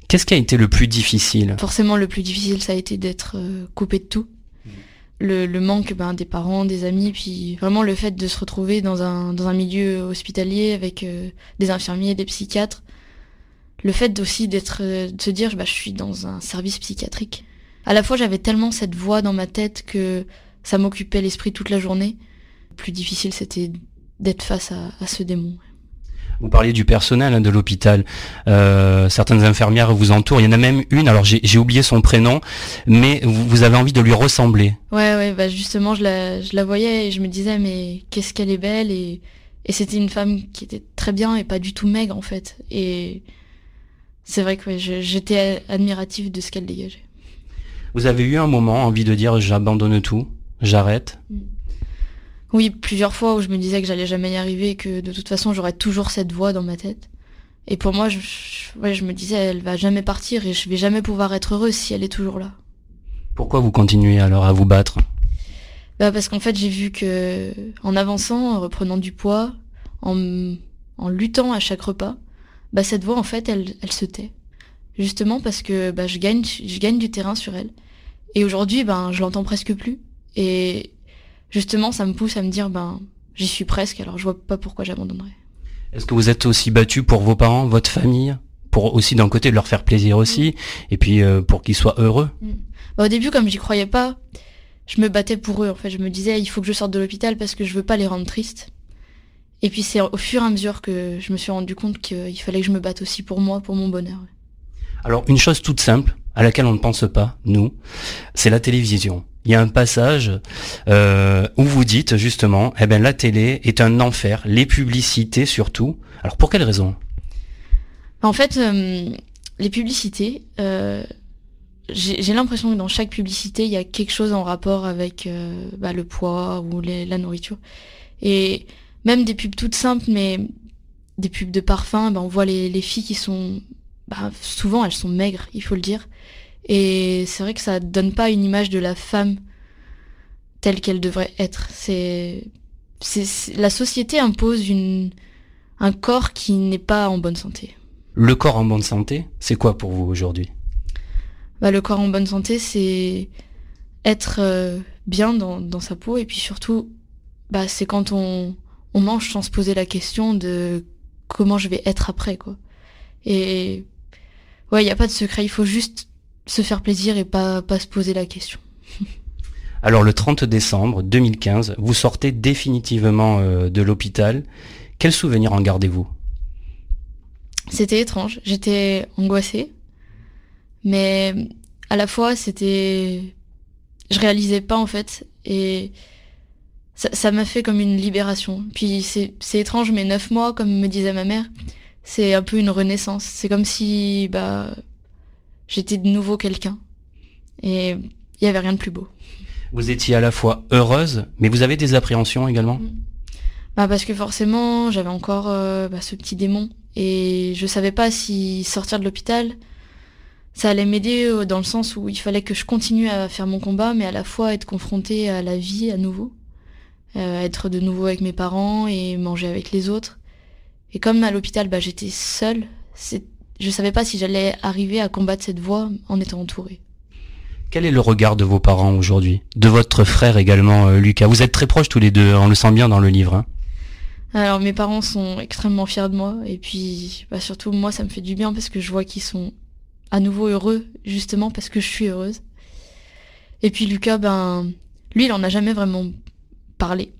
Qu'est-ce qui a été le plus difficile? Forcément, le plus difficile, ça a été d'être coupé de tout le, manque ben, des parents, des amis, puis vraiment le fait de se retrouver dans un, dans un milieu hospitalier avec euh, des infirmiers, des psychiatres. Le fait aussi d'être, euh, de se dire, bah, je suis dans un service psychiatrique. À la fois, j'avais tellement cette voix dans ma tête que ça m'occupait l'esprit toute la journée. Le plus difficile, c'était d'être face à ce démon. Vous parliez du personnel hein, de l'hôpital. Euh, certaines infirmières vous entourent. Il y en a même une. Alors j'ai oublié son prénom, mais vous, avez envie de lui ressembler. Ouais, ouais. Bah justement, je la, je la voyais et je me disais mais qu'est-ce qu'elle est belle et, et c'était une femme qui était très bien et pas du tout maigre en fait. Et c'est vrai que j'étais admirative de ce qu'elle dégageait. Vous avez eu un moment envie de dire j'abandonne tout, j'arrête. Mm. Oui, plusieurs fois où je me disais que j'allais jamais y arriver et que de toute façon j'aurais toujours cette voix dans ma tête. Et pour moi, je, je me disais, elle va jamais partir et je vais jamais pouvoir être heureuse si elle est toujours là. Pourquoi vous continuez alors à vous battre? Bah Parce qu'en fait, j'ai vu que en avançant, en reprenant du poids, en, en luttant à chaque repas, bah cette voix, en fait, elle, elle se tait. Justement parce que bah, je, gagne, je gagne du terrain sur elle. Et aujourd'hui, ben, je l'entends presque plus. Et justement, ça me pousse à me dire, ben, j'y suis presque, alors je vois pas pourquoi j'abandonnerais. Est-ce que vous êtes aussi battu pour vos parents, votre famille, pour aussi d'un côté leur faire plaisir aussi, et puis euh, pour qu'ils soient heureux? Mm. bah, Au début, comme j'y croyais pas, je me battais pour eux. En fait, je me disais, il faut que je sorte de l'hôpital parce que je veux pas les rendre tristes. Et puis c'est au fur et à mesure que je me suis rendu compte qu'il fallait que je me batte aussi pour moi, pour mon bonheur. Alors une chose toute simple, à laquelle on ne pense pas, nous, c'est la télévision il y a un passage euh, où vous dites justement, eh ben la télé est un enfer, les publicités surtout. Alors pour quelle raison? En fait, euh, les publicités, euh, j'ai l'impression que dans chaque publicité, il y a quelque chose en rapport avec bah, le poids ou la nourriture. Et même des pubs toutes simples, mais des pubs de parfum, ben, on voit les, les filles qui sont bah, souvent elles sont maigres, il faut le dire. Et c'est vrai que ça donne pas une image de la femme telle qu'elle devrait être. C'est, c'est, la société impose une, un corps qui n'est pas en bonne santé. Le corps en bonne santé, c'est quoi pour vous aujourd'hui? Bah, Le corps en bonne santé, c'est être euh, bien dans, dans, sa peau et puis surtout, bah, c'est quand on, on mange sans se poser la question de comment je vais être après. quoi. Et ouais, il n'y a pas de secret, il faut juste se faire plaisir et pas, pas se poser la question. [LAUGHS] Alors le 30 décembre 2015, vous sortez définitivement euh, de l'hôpital. Quel souvenir en gardez-vous? C'était étrange, j'étais angoissée, mais à la fois c'était... Je réalisais pas en fait, et ça m'a fait comme une libération. Puis c'est étrange, mais neuf mois, comme me disait ma mère, c'est un peu une renaissance. C'est comme si bah, j'étais de nouveau quelqu'un. Et il n'y avait rien de plus beau. Vous étiez à la fois heureuse, mais vous avez des appréhensions également? Mm. bah Parce que forcément, j'avais encore euh, bah, ce petit démon. Et je savais pas si sortir de l'hôpital, ça allait m'aider euh, dans le sens où il fallait que je continue à faire mon combat, mais à la fois être confrontée à la vie à nouveau. Euh, être de nouveau avec mes parents et manger avec les autres. Et comme à l'hôpital, bah, j'étais seule, je savais pas si j'allais arriver à combattre cette voie en étant entourée. Quel est le regard de vos parents aujourd'hui? De votre frère également, euh, Lucas Vous êtes très proches tous les deux, on le sent bien dans le livre. Hein. Alors mes parents sont extrêmement fiers de moi et puis bah, surtout moi ça me fait du bien parce que je vois qu'ils sont à nouveau heureux justement parce que je suis heureuse. Et puis Lucas, ben lui il en a jamais vraiment parlé.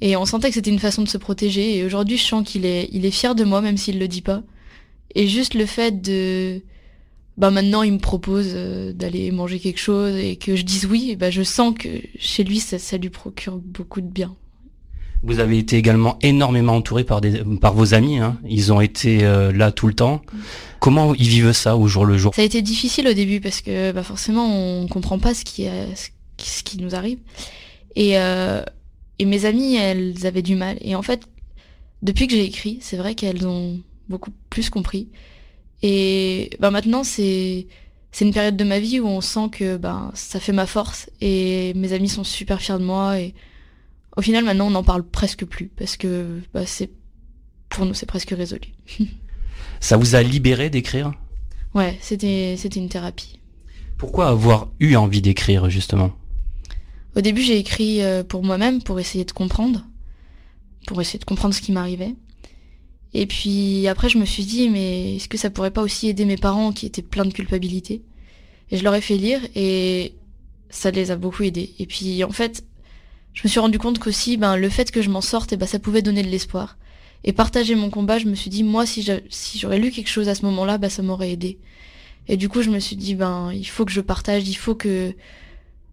Et on sentait que c'était une façon de se protéger et aujourd'hui je sens qu'il est, il est fier de moi même s'il le dit pas. Et juste le fait de bah maintenant il me propose euh, d'aller manger quelque chose et que je dise oui, et bah je sens que chez lui ça, ça lui procure beaucoup de bien. Vous avez été également énormément entouré par, des, par vos amis, hein. ils ont été euh, là tout le temps. Comment ils vivent ça au jour le jour? Ça a été difficile au début parce que bah forcément on comprend pas ce qui, ce qui nous arrive. Et, euh, et mes amies, elles avaient du mal. Et en fait, depuis que j'ai écrit, c'est vrai qu'elles ont beaucoup plus compris. Et ben maintenant, c'est c'est une période de ma vie où on sent que ben ça fait ma force et mes amis sont super fiers de moi et au final maintenant on n'en parle presque plus parce que bah, c'est pour nous c'est presque résolu. [LAUGHS] ça vous a libéré d'écrire? Ouais, c'était c'était une thérapie. Pourquoi avoir eu envie d'écrire justement? Au début j'ai écrit euh, pour moi-même pour essayer de comprendre, pour essayer de comprendre ce qui m'arrivait. Et puis après, je me suis dit, mais est-ce que ça pourrait pas aussi aider mes parents qui étaient pleins de culpabilité? Et je leur ai fait lire et ça les a beaucoup aidés. Et puis en fait, je me suis rendu compte qu'aussi, ben, le fait que je m'en sorte, ben, ça pouvait donner de l'espoir. Et partager mon combat, je me suis dit, moi, si j'aurais lu quelque chose à ce moment-là, ben, ça m'aurait aidé. Et du coup, je me suis dit, ben, il faut que je partage, il faut que,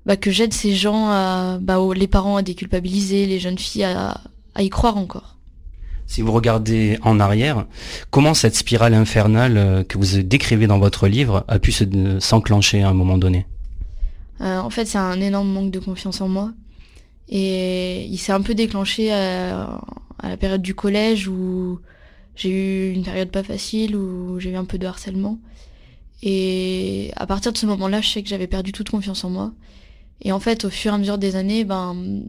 ben, que j'aide ces gens à, ben, les parents à déculpabiliser, les jeunes filles à, à y croire encore si vous regardez en arrière, comment cette spirale infernale euh, que vous décrivez dans votre livre a pu s'enclencher à un moment donné? Euh, En fait, c'est un énorme manque de confiance en moi. Et il s'est un peu déclenché à, la période du collège où j'ai eu une période pas facile, où j'ai eu un peu de harcèlement. Et à partir de ce moment-là, je sais que j'avais perdu toute confiance en moi. Et en fait, au fur et à mesure des années, ben,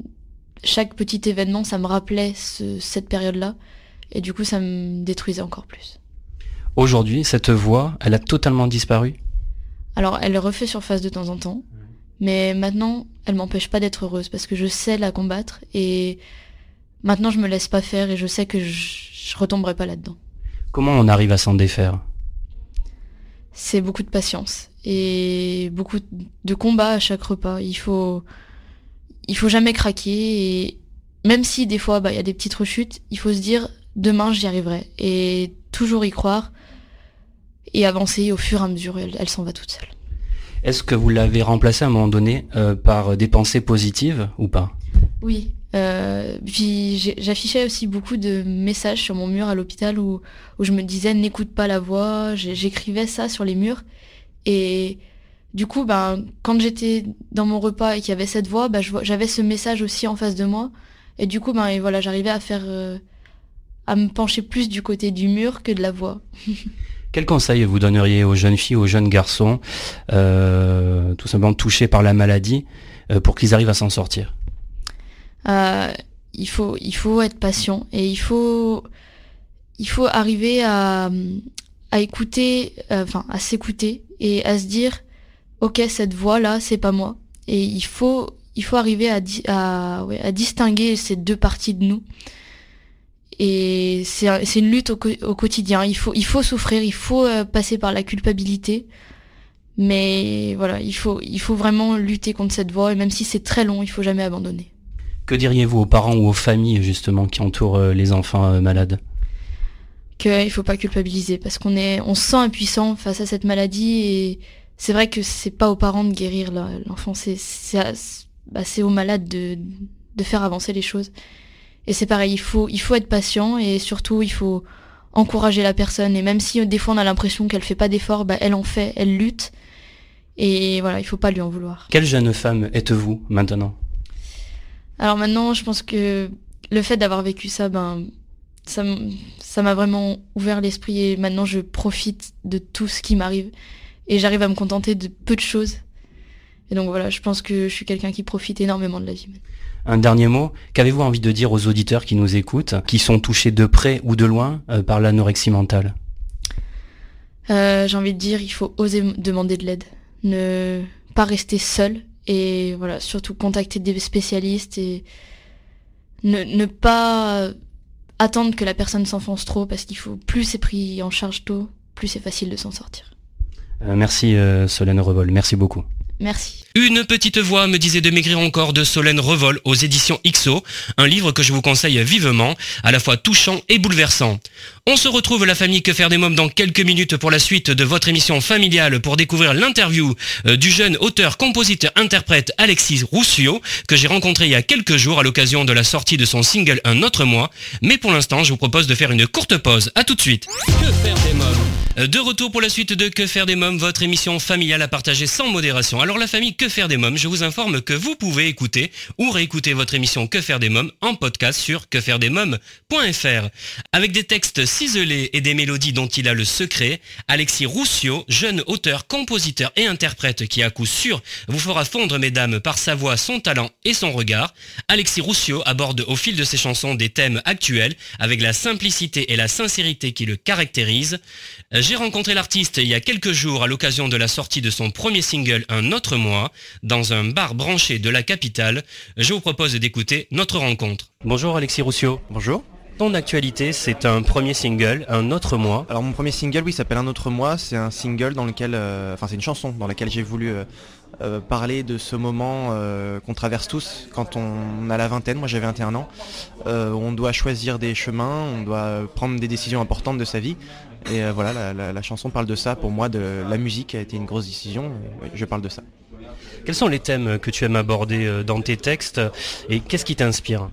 chaque petit événement, ça me rappelait cette période-là. Et du coup, ça me détruisait encore plus. Aujourd'hui, cette voix, elle a totalement disparu? Alors, elle refait surface de temps en temps. Mais maintenant, elle m'empêche pas d'être heureuse parce que je sais la combattre et maintenant je me laisse pas faire et je sais que je, je retomberai pas là-dedans. Comment on arrive à s'en défaire? C'est beaucoup de patience et beaucoup de combat à chaque repas. Il faut, il faut jamais craquer et même si des fois bah, il y a des petites rechutes, il faut se dire demain j'y arriverai et toujours y croire et avancer au fur et à mesure, elle, s'en va toute seule. Est-ce que vous l'avez remplacée à un moment donné euh, par des pensées positives ou pas? Oui. Euh, puis j'affichais aussi beaucoup de messages sur mon mur à l'hôpital où, où je me disais n'écoute pas la voix, j'écrivais ça sur les murs et du coup, ben, quand j'étais dans mon repas et qu'il y avait cette voix, ben, j'avais ce message aussi en face de moi. Et du coup, ben, et voilà, j'arrivais à faire, euh, à me pencher plus du côté du mur que de la voix. [LAUGHS] Quel conseil vous donneriez aux jeunes filles, aux jeunes garçons, euh, tout simplement touchés par la maladie, euh, pour qu'ils arrivent à s'en sortir? Il, faut, il faut être patient et il faut, il faut arriver à, à écouter, enfin à s'écouter et à se dire, ok cette voix là c'est pas moi et il faut, il faut arriver à, distinguer ces deux parties de nous et c'est une lutte au, quotidien. Il faut, il faut souffrir, il faut euh, passer par la culpabilité. Mais voilà, il faut, il faut vraiment lutter contre cette voie. Et même si c'est très long, il faut jamais abandonner. Que diriez-vous aux parents ou aux familles justement qui entourent euh, les enfants euh, malades? Qu'il ne faut pas culpabiliser parce qu'on est, on se sent impuissant face à cette maladie et c'est vrai que c'est pas aux parents de guérir l'enfant, c'est bah, aux malades de, de faire avancer les choses. Et c'est pareil, il faut, il faut être patient et surtout il faut encourager la personne. Et même si des fois on a l'impression qu'elle fait pas d'efforts, bah, elle en fait, elle lutte. Et voilà, il faut pas lui en vouloir. Quelle jeune femme êtes-vous maintenant? Alors maintenant, je pense que le fait d'avoir vécu ça, ben, ça, m'a vraiment ouvert l'esprit et maintenant je profite de tout ce qui m'arrive. Et j'arrive à me contenter de peu de choses. Et donc voilà, je pense que je suis quelqu'un qui profite énormément de la vie. Un dernier mot, qu'avez-vous envie de dire aux auditeurs qui nous écoutent, qui sont touchés de près ou de loin euh, par l'anorexie mentale? Euh, J'ai envie de dire, il faut oser demander de l'aide, ne pas rester seul et voilà, surtout contacter des spécialistes et ne, pas attendre que la personne s'enfonce trop parce qu'il faut plus c'est pris en charge tôt, plus c'est facile de s'en sortir. Euh, merci Solène Revol, merci beaucoup. Merci. Une petite voix me disait de maigrir encore de Solène Revol aux éditions XO, un livre que je vous conseille vivement, à la fois touchant et bouleversant. On se retrouve la famille Que faire des mômes dans quelques minutes pour la suite de votre émission familiale pour découvrir l'interview euh, du jeune auteur, compositeur, interprète Alexis Roussio que j'ai rencontré il y a quelques jours à l'occasion de la sortie de son single Un autre mois. Mais pour l'instant, je vous propose de faire une courte pause. À tout de suite. Que faire des mômes euh, de retour pour la suite de Que faire des mômes, votre émission familiale à partager sans modération. Alors la famille Que faire des mômes, je vous informe que vous pouvez écouter ou réécouter votre émission Que faire des mômes en podcast sur quefairedesmômes.fr. Avec des textes ciselés et des mélodies dont il a le secret, Alexis Roussio, jeune auteur, compositeur et interprète qui à coup sûr vous fera fondre mesdames par sa voix, son talent et son regard, Alexis Roussio aborde au fil de ses chansons des thèmes actuels avec la simplicité et la sincérité qui le caractérisent. J'ai rencontré l'artiste il y a quelques jours à l'occasion de la sortie de son premier single Un autre mois, dans un bar branché de la capitale. Je vous propose d'écouter notre rencontre. Bonjour Alexis Roussio. Bonjour. Ton actualité, c'est un premier single, Un autre mois. Alors mon premier single, oui, s'appelle Un autre mois. C'est un single dans lequel, euh, enfin c'est une chanson dans laquelle j'ai voulu euh, euh, parler de ce moment qu'on traverse tous quand on a la vingtaine. Moi j'avais 21 ans. on doit choisir des chemins, on doit prendre des décisions importantes de sa vie. Et voilà, la, chanson parle de ça. Pour moi, de la musique a été une grosse décision. je parle de ça. Quels sont les thèmes que tu aimes aborder dans tes textes et qu'est-ce qui t'inspire?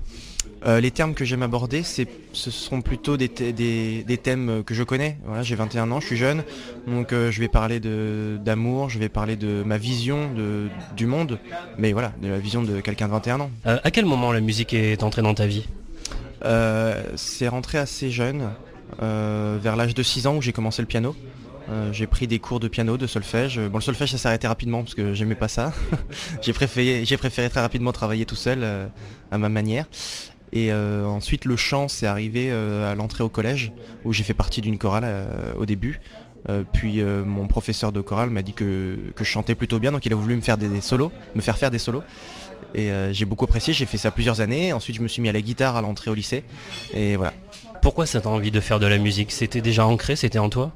Euh, les termes que j'aime aborder, ce sont plutôt des, thèmes que je connais. Voilà, j'ai 21 ans, je suis jeune, donc je vais parler d'amour, je vais parler de ma vision du monde, mais voilà, de la vision de quelqu'un de 21 ans. à quel moment la musique est entrée dans ta vie? C'est rentré assez jeune. Euh, vers l'âge de 6 ans où j'ai commencé le piano. Euh, j'ai pris des cours de piano, de solfège. Bon, le solfège, ça s'est arrêté rapidement parce que j'aimais pas ça. [LAUGHS] j'ai préféré, préféré, très rapidement travailler tout seul euh, à ma manière. Et ensuite, le chant, c'est arrivé à l'entrée au collège où j'ai fait partie d'une chorale au début. puis mon professeur de chorale m'a dit que, je chantais plutôt bien, donc il a voulu me faire des solos, me faire faire des solos. Et j'ai beaucoup apprécié, j'ai fait ça plusieurs années. Ensuite, je me suis mis à la guitare à l'entrée au lycée. Et voilà. Pourquoi ça t'a envie de faire de la musique? C'était déjà ancré, c'était en toi?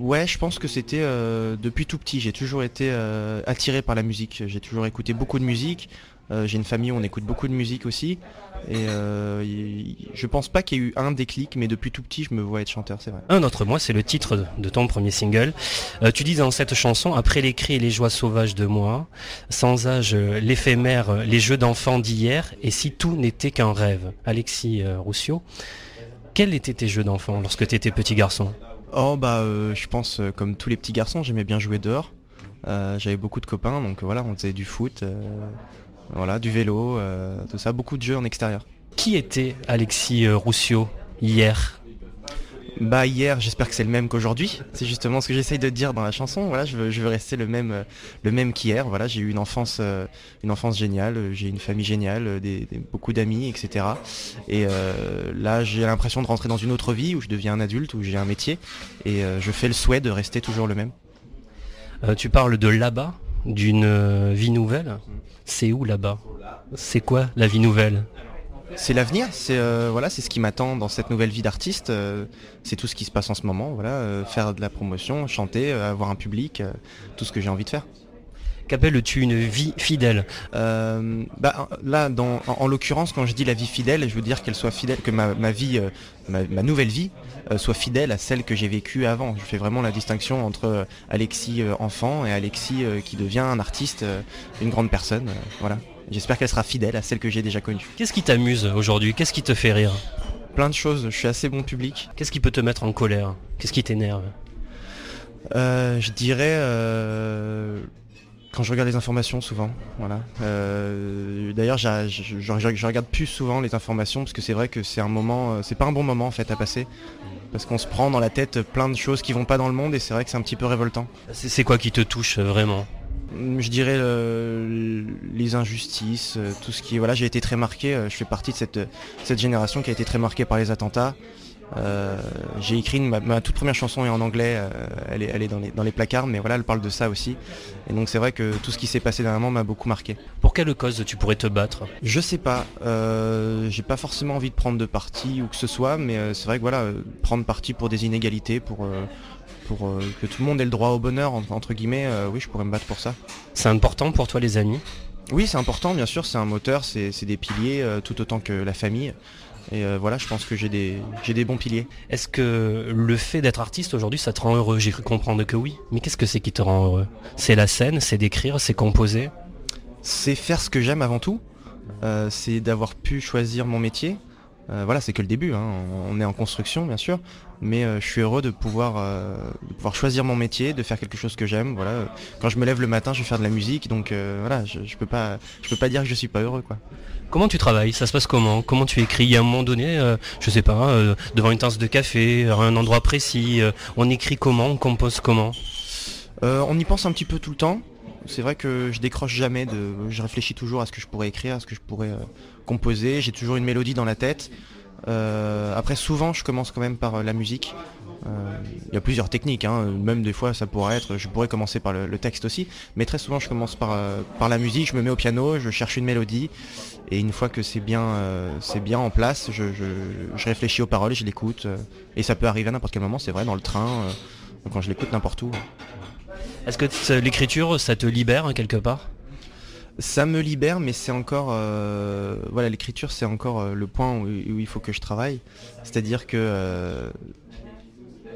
Ouais, je pense que c'était euh, depuis tout petit. J'ai toujours été euh, attiré par la musique. J'ai toujours écouté beaucoup de musique. Euh, j'ai une famille où on écoute beaucoup de musique aussi. Et je pense pas qu'il y ait eu un déclic, mais depuis tout petit, je me vois être chanteur, c'est vrai. Un autre mois, c'est le titre de ton premier single. tu dis dans cette chanson, après les cris et les joies sauvages de moi, sans âge, l'éphémère, les jeux d'enfants d'hier, et si tout n'était qu'un rêve. Alexis Roussio, quels étaient tes jeux d'enfant lorsque tu étais petit garçon? Oh bah euh, je pense euh, comme tous les petits garçons, j'aimais bien jouer dehors. Euh, j'avais beaucoup de copains, donc voilà, on faisait du foot, voilà, du vélo, tout ça, beaucoup de jeux en extérieur. Qui était Alexis Roussio hier? Bah hier, j'espère que c'est le même qu'aujourd'hui. C'est justement ce que j'essaye de dire dans la chanson. Voilà, je veux, je veux rester le même, euh, le même qu'hier. Voilà, j'ai eu une enfance, euh, une enfance géniale. euh, J'ai une famille géniale, euh, des, des- beaucoup d'amis, etc. Et euh, là, j'ai l'impression de rentrer dans une autre vie où je deviens un adulte, où j'ai un métier, et euh, je fais le souhait de rester toujours le même. Euh, tu parles de là-bas, d'une euh, vie nouvelle? C'est où là-bas? C'est quoi la vie nouvelle? C'est l'avenir, c'est euh, voilà, c'est ce qui m'attend dans cette nouvelle vie d'artiste. euh, c'est tout ce qui se passe en ce moment. Voilà, euh, faire de la promotion, chanter, avoir un public, tout ce que j'ai envie de faire. Qu'appelles-tu une vie fidèle bah, là, dans, en, en l'occurrence, quand je dis la vie fidèle, je veux dire qu'elle soit fidèle, que ma, ma vie, ma, ma nouvelle vie, soit fidèle à celle que j'ai vécue avant. Je fais vraiment la distinction entre euh, Alexis euh, enfant et Alexis euh, qui devient un artiste, euh, une grande personne. euh, voilà. J'espère qu'elle sera fidèle à celle que j'ai déjà connue. Qu'est-ce qui t'amuse aujourd'hui? Qu'est-ce qui te fait rire? Plein de choses. Je suis assez bon public. Qu'est-ce qui peut te mettre en colère? Qu'est-ce qui t'énerve? Euh, je dirais euh, quand je regarde les informations souvent, voilà. Euh, D'ailleurs, je, je- je- je regarde plus souvent les informations parce que c'est vrai que c'est un moment, euh, c'est pas un bon moment en fait à passer parce qu'on se prend dans la tête plein de choses qui vont pas dans le monde et c'est vrai que c'est un petit peu révoltant. C'est quoi qui te touche euh, vraiment? Je dirais le- les injustices, tout ce qui est voilà, j'ai été très marqué. Je fais partie de cette cette génération qui a été très marquée par les attentats. Euh, j'ai écrit ma, ma toute première chanson est en anglais, euh, elle est, elle est dans, les, dans les placards, mais voilà, elle parle de ça aussi. Et donc c'est vrai que tout ce qui s'est passé dernièrement m'a beaucoup marqué. Pour quelle cause tu pourrais te battre? Je sais pas, euh, j'ai pas forcément envie de prendre de parti ou que ce soit, mais c'est vrai que voilà, prendre parti pour des inégalités, pour, pour que tout le monde ait le droit au bonheur, entre, guillemets, oui, je pourrais me battre pour ça. C'est important pour toi les amis? Oui, c'est important, bien sûr, c'est un moteur, c'est des piliers, tout autant que la famille. Et euh, voilà, je pense que j'ai des, j'ai des bons piliers. Est-ce que le fait d'être artiste aujourd'hui ça te rend heureux? J'ai cru comprendre que oui. Mais qu'est-ce que c'est qui te rend heureux? C'est la scène, c'est d'écrire, c'est composer? C'est faire ce que j'aime avant tout, euh, c'est d'avoir pu choisir mon métier. Euh, voilà, c'est que le début, hein. on est en construction bien sûr, mais euh, je suis heureux de pouvoir, euh, de pouvoir choisir mon métier, de faire quelque chose que j'aime. Voilà, quand je me lève le matin, je vais faire de la musique, donc euh, voilà, je, je peux pas, je peux pas dire que je suis pas heureux quoi. Comment tu travailles? Ça se passe comment? Comment tu écris? Il y a un moment donné, je sais pas, devant une tasse de café, à un endroit précis, on écrit comment? On compose comment? On y pense un petit peu tout le temps. C'est vrai que je décroche jamais de. Je réfléchis toujours à ce que je pourrais écrire, à ce que je pourrais composer. J'ai toujours une mélodie dans la tête. Euh, après, souvent, je commence quand même par euh, la musique. Euh, Il y a plusieurs techniques, hein. même des fois ça pourrait être, je pourrais commencer par le, texte aussi, mais très souvent je commence par, la musique, je me mets au piano, je cherche une mélodie, et une fois que c'est bien, bien en place, je, réfléchis aux paroles, je l'écoute, et ça peut arriver à n'importe quel moment, c'est vrai, dans le train, quand je l'écoute n'importe où. Est-ce que l'écriture, ça te libère hein, quelque part? Ça me libère, mais c'est encore, euh, voilà, l'écriture, c'est encore euh, le point où, où il faut que je travaille. C'est-à-dire que, euh,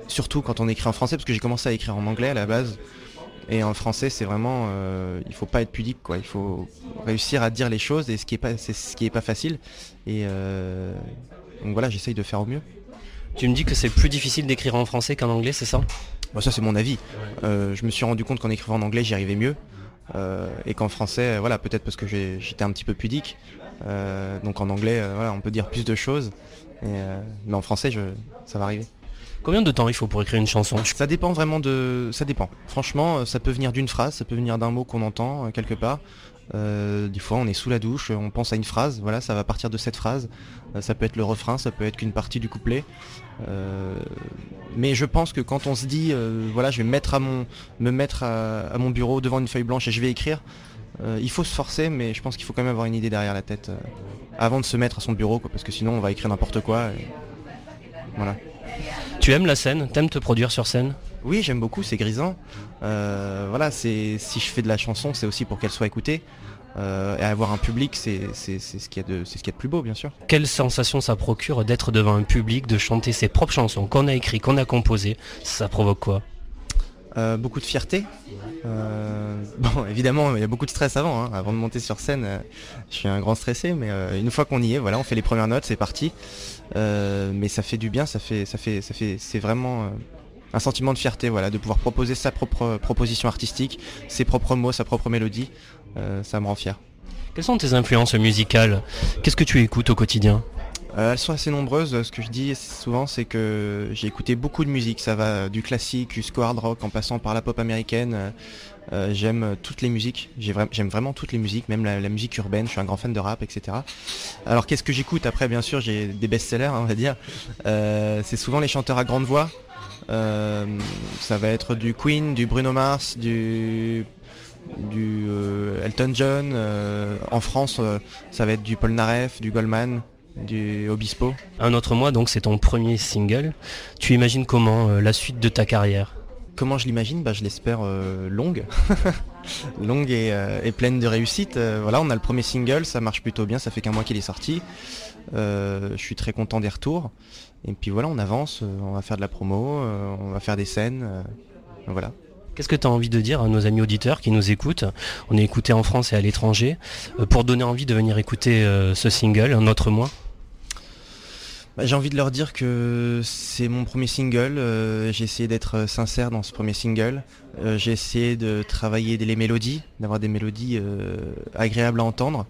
surtout quand on écrit en français, parce que j'ai commencé à écrire en anglais à la base, et en français, c'est vraiment, euh, il faut pas être pudique, quoi. Il faut réussir à dire les choses, et ce qui est pas, c'est ce qui est pas facile. Et euh, donc voilà, j'essaye de faire au mieux. Tu me dis que c'est plus difficile d'écrire en français qu'en anglais, c'est ça? Bon, ça c'est mon avis. Je me suis rendu compte qu'en écrivant en anglais j'y arrivais mieux. Euh, et qu'en français, voilà, peut-être parce que j'étais un petit peu pudique. Euh, donc en anglais, euh, voilà, on peut dire plus de choses. Et, mais en français, je, ça va arriver. Combien de temps il faut pour écrire une chanson? Ça dépend vraiment de. Ça dépend. Franchement, ça peut venir d'une phrase, ça peut venir d'un mot qu'on entend quelque part. Euh, des fois, on est sous la douche, on pense à une phrase, voilà, ça va partir de cette phrase. Euh, ça peut être le refrain, ça peut être qu'une partie du couplet. Euh, mais je pense que quand on se dit, euh, voilà, je vais me mettre à mon, me mettre à, à mon bureau devant une feuille blanche et je vais écrire, euh, il faut se forcer, mais je pense qu'il faut quand même avoir une idée derrière la tête avant de se mettre à son bureau, quoi, parce que sinon on va écrire n'importe quoi. et Voilà. Tu aimes la scène? T'aimes te produire sur scène? Oui, j'aime beaucoup, c'est grisant. Euh, voilà, c'est si je fais de la chanson, c'est aussi pour qu'elle soit écoutée. Euh, et avoir un public, c'est ce qu'il y a de ce y a de plus beau, bien sûr. Quelle sensation ça procure d'être devant un public, de chanter ses propres chansons qu'on a écrites, qu'on a composées? Ça provoque quoi? Euh, beaucoup de fierté. Euh, [LAUGHS] bon, évidemment, il y a beaucoup de stress avant. hein. Avant de monter sur scène, euh, je suis un grand stressé, mais une fois qu'on y est, voilà, on fait les premières notes, c'est parti. Mais ça fait du bien, ça fait, ça fait, ça fait, c'est vraiment un sentiment de fierté, voilà, de pouvoir proposer sa propre proposition artistique, ses propres mots, sa propre mélodie. Euh, ça me rend fier. Quelles sont tes influences musicales Qu'est-ce que tu écoutes au quotidien Euh, elles sont assez nombreuses. Ce que je dis souvent, c'est que j'ai écouté beaucoup de musique. Ça va du classique jusqu'au hard rock en passant par la pop américaine. Euh, j'aime toutes les musiques. J'aime vraiment toutes les musiques, même la, musique urbaine. Je suis un grand fan de rap, etc. Alors qu'est-ce que j'écoute? Après, bien sûr, j'ai des best-sellers, hein, on va dire. Euh, c'est souvent les chanteurs à grande voix. ça va être du Queen, du Bruno Mars, du du Elton John. en France, ça va être du Paul Naref, du Goldman, du Obispo. Un autre mois, donc c'est ton premier single. Tu imagines comment euh, la suite de ta carrière? Comment je l'imagine? Bah, Je l'espère euh, longue. [LAUGHS] longue euh, et, pleine de réussite. voilà, on a le premier single, ça marche plutôt bien, ça fait qu'un mois qu'il est sorti. je suis très content des retours. Et puis voilà, on avance, on va faire de la promo, on va faire des scènes. voilà. Qu'est-ce que tu as envie de dire à nos amis auditeurs qui nous écoutent? On est écouté en France et à l'étranger. pour donner envie de venir écouter ce single, un autre mois bah, j'ai envie de leur dire que c'est mon premier single. Euh, j'ai essayé d'être euh, sincère dans ce premier single. Euh, j'ai essayé de travailler les mélodies, d'avoir des mélodies agréables à entendre.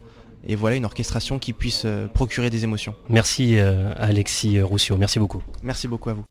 Et voilà une orchestration qui puisse procurer des émotions. Merci Alexis Roussio, merci beaucoup. Merci beaucoup à vous.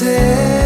day.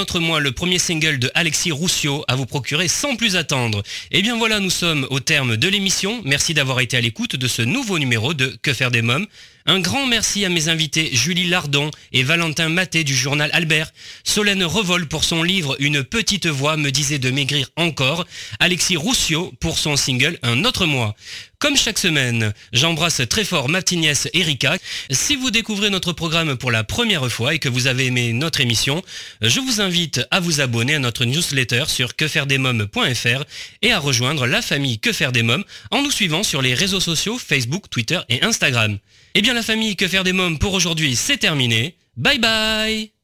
Un autre mois, le premier single de Alexis Roussio à vous procurer sans plus attendre. Et eh bien voilà, nous sommes au terme de l'émission. Merci d'avoir été à l'écoute de ce nouveau numéro de Que faire des mômes. Un grand merci à mes invités Julie Lardon et Valentin Maté du journal Albert. Solène Revol pour son livre Une petite voix me disait de maigrir encore. Alexis Roussio pour son single Un autre mois. Comme chaque semaine, j'embrasse très fort ma petite nièce Erika. Si vous découvrez notre programme pour la première fois et que vous avez aimé notre émission, je vous invite à vous abonner à notre newsletter sur quefairedesmoms.fr et à rejoindre la famille Que faire des mômes en nous suivant sur les réseaux sociaux Facebook, Twitter et Instagram. Eh bien la famille Que faire des mômes pour aujourd'hui, c'est terminé. Bye bye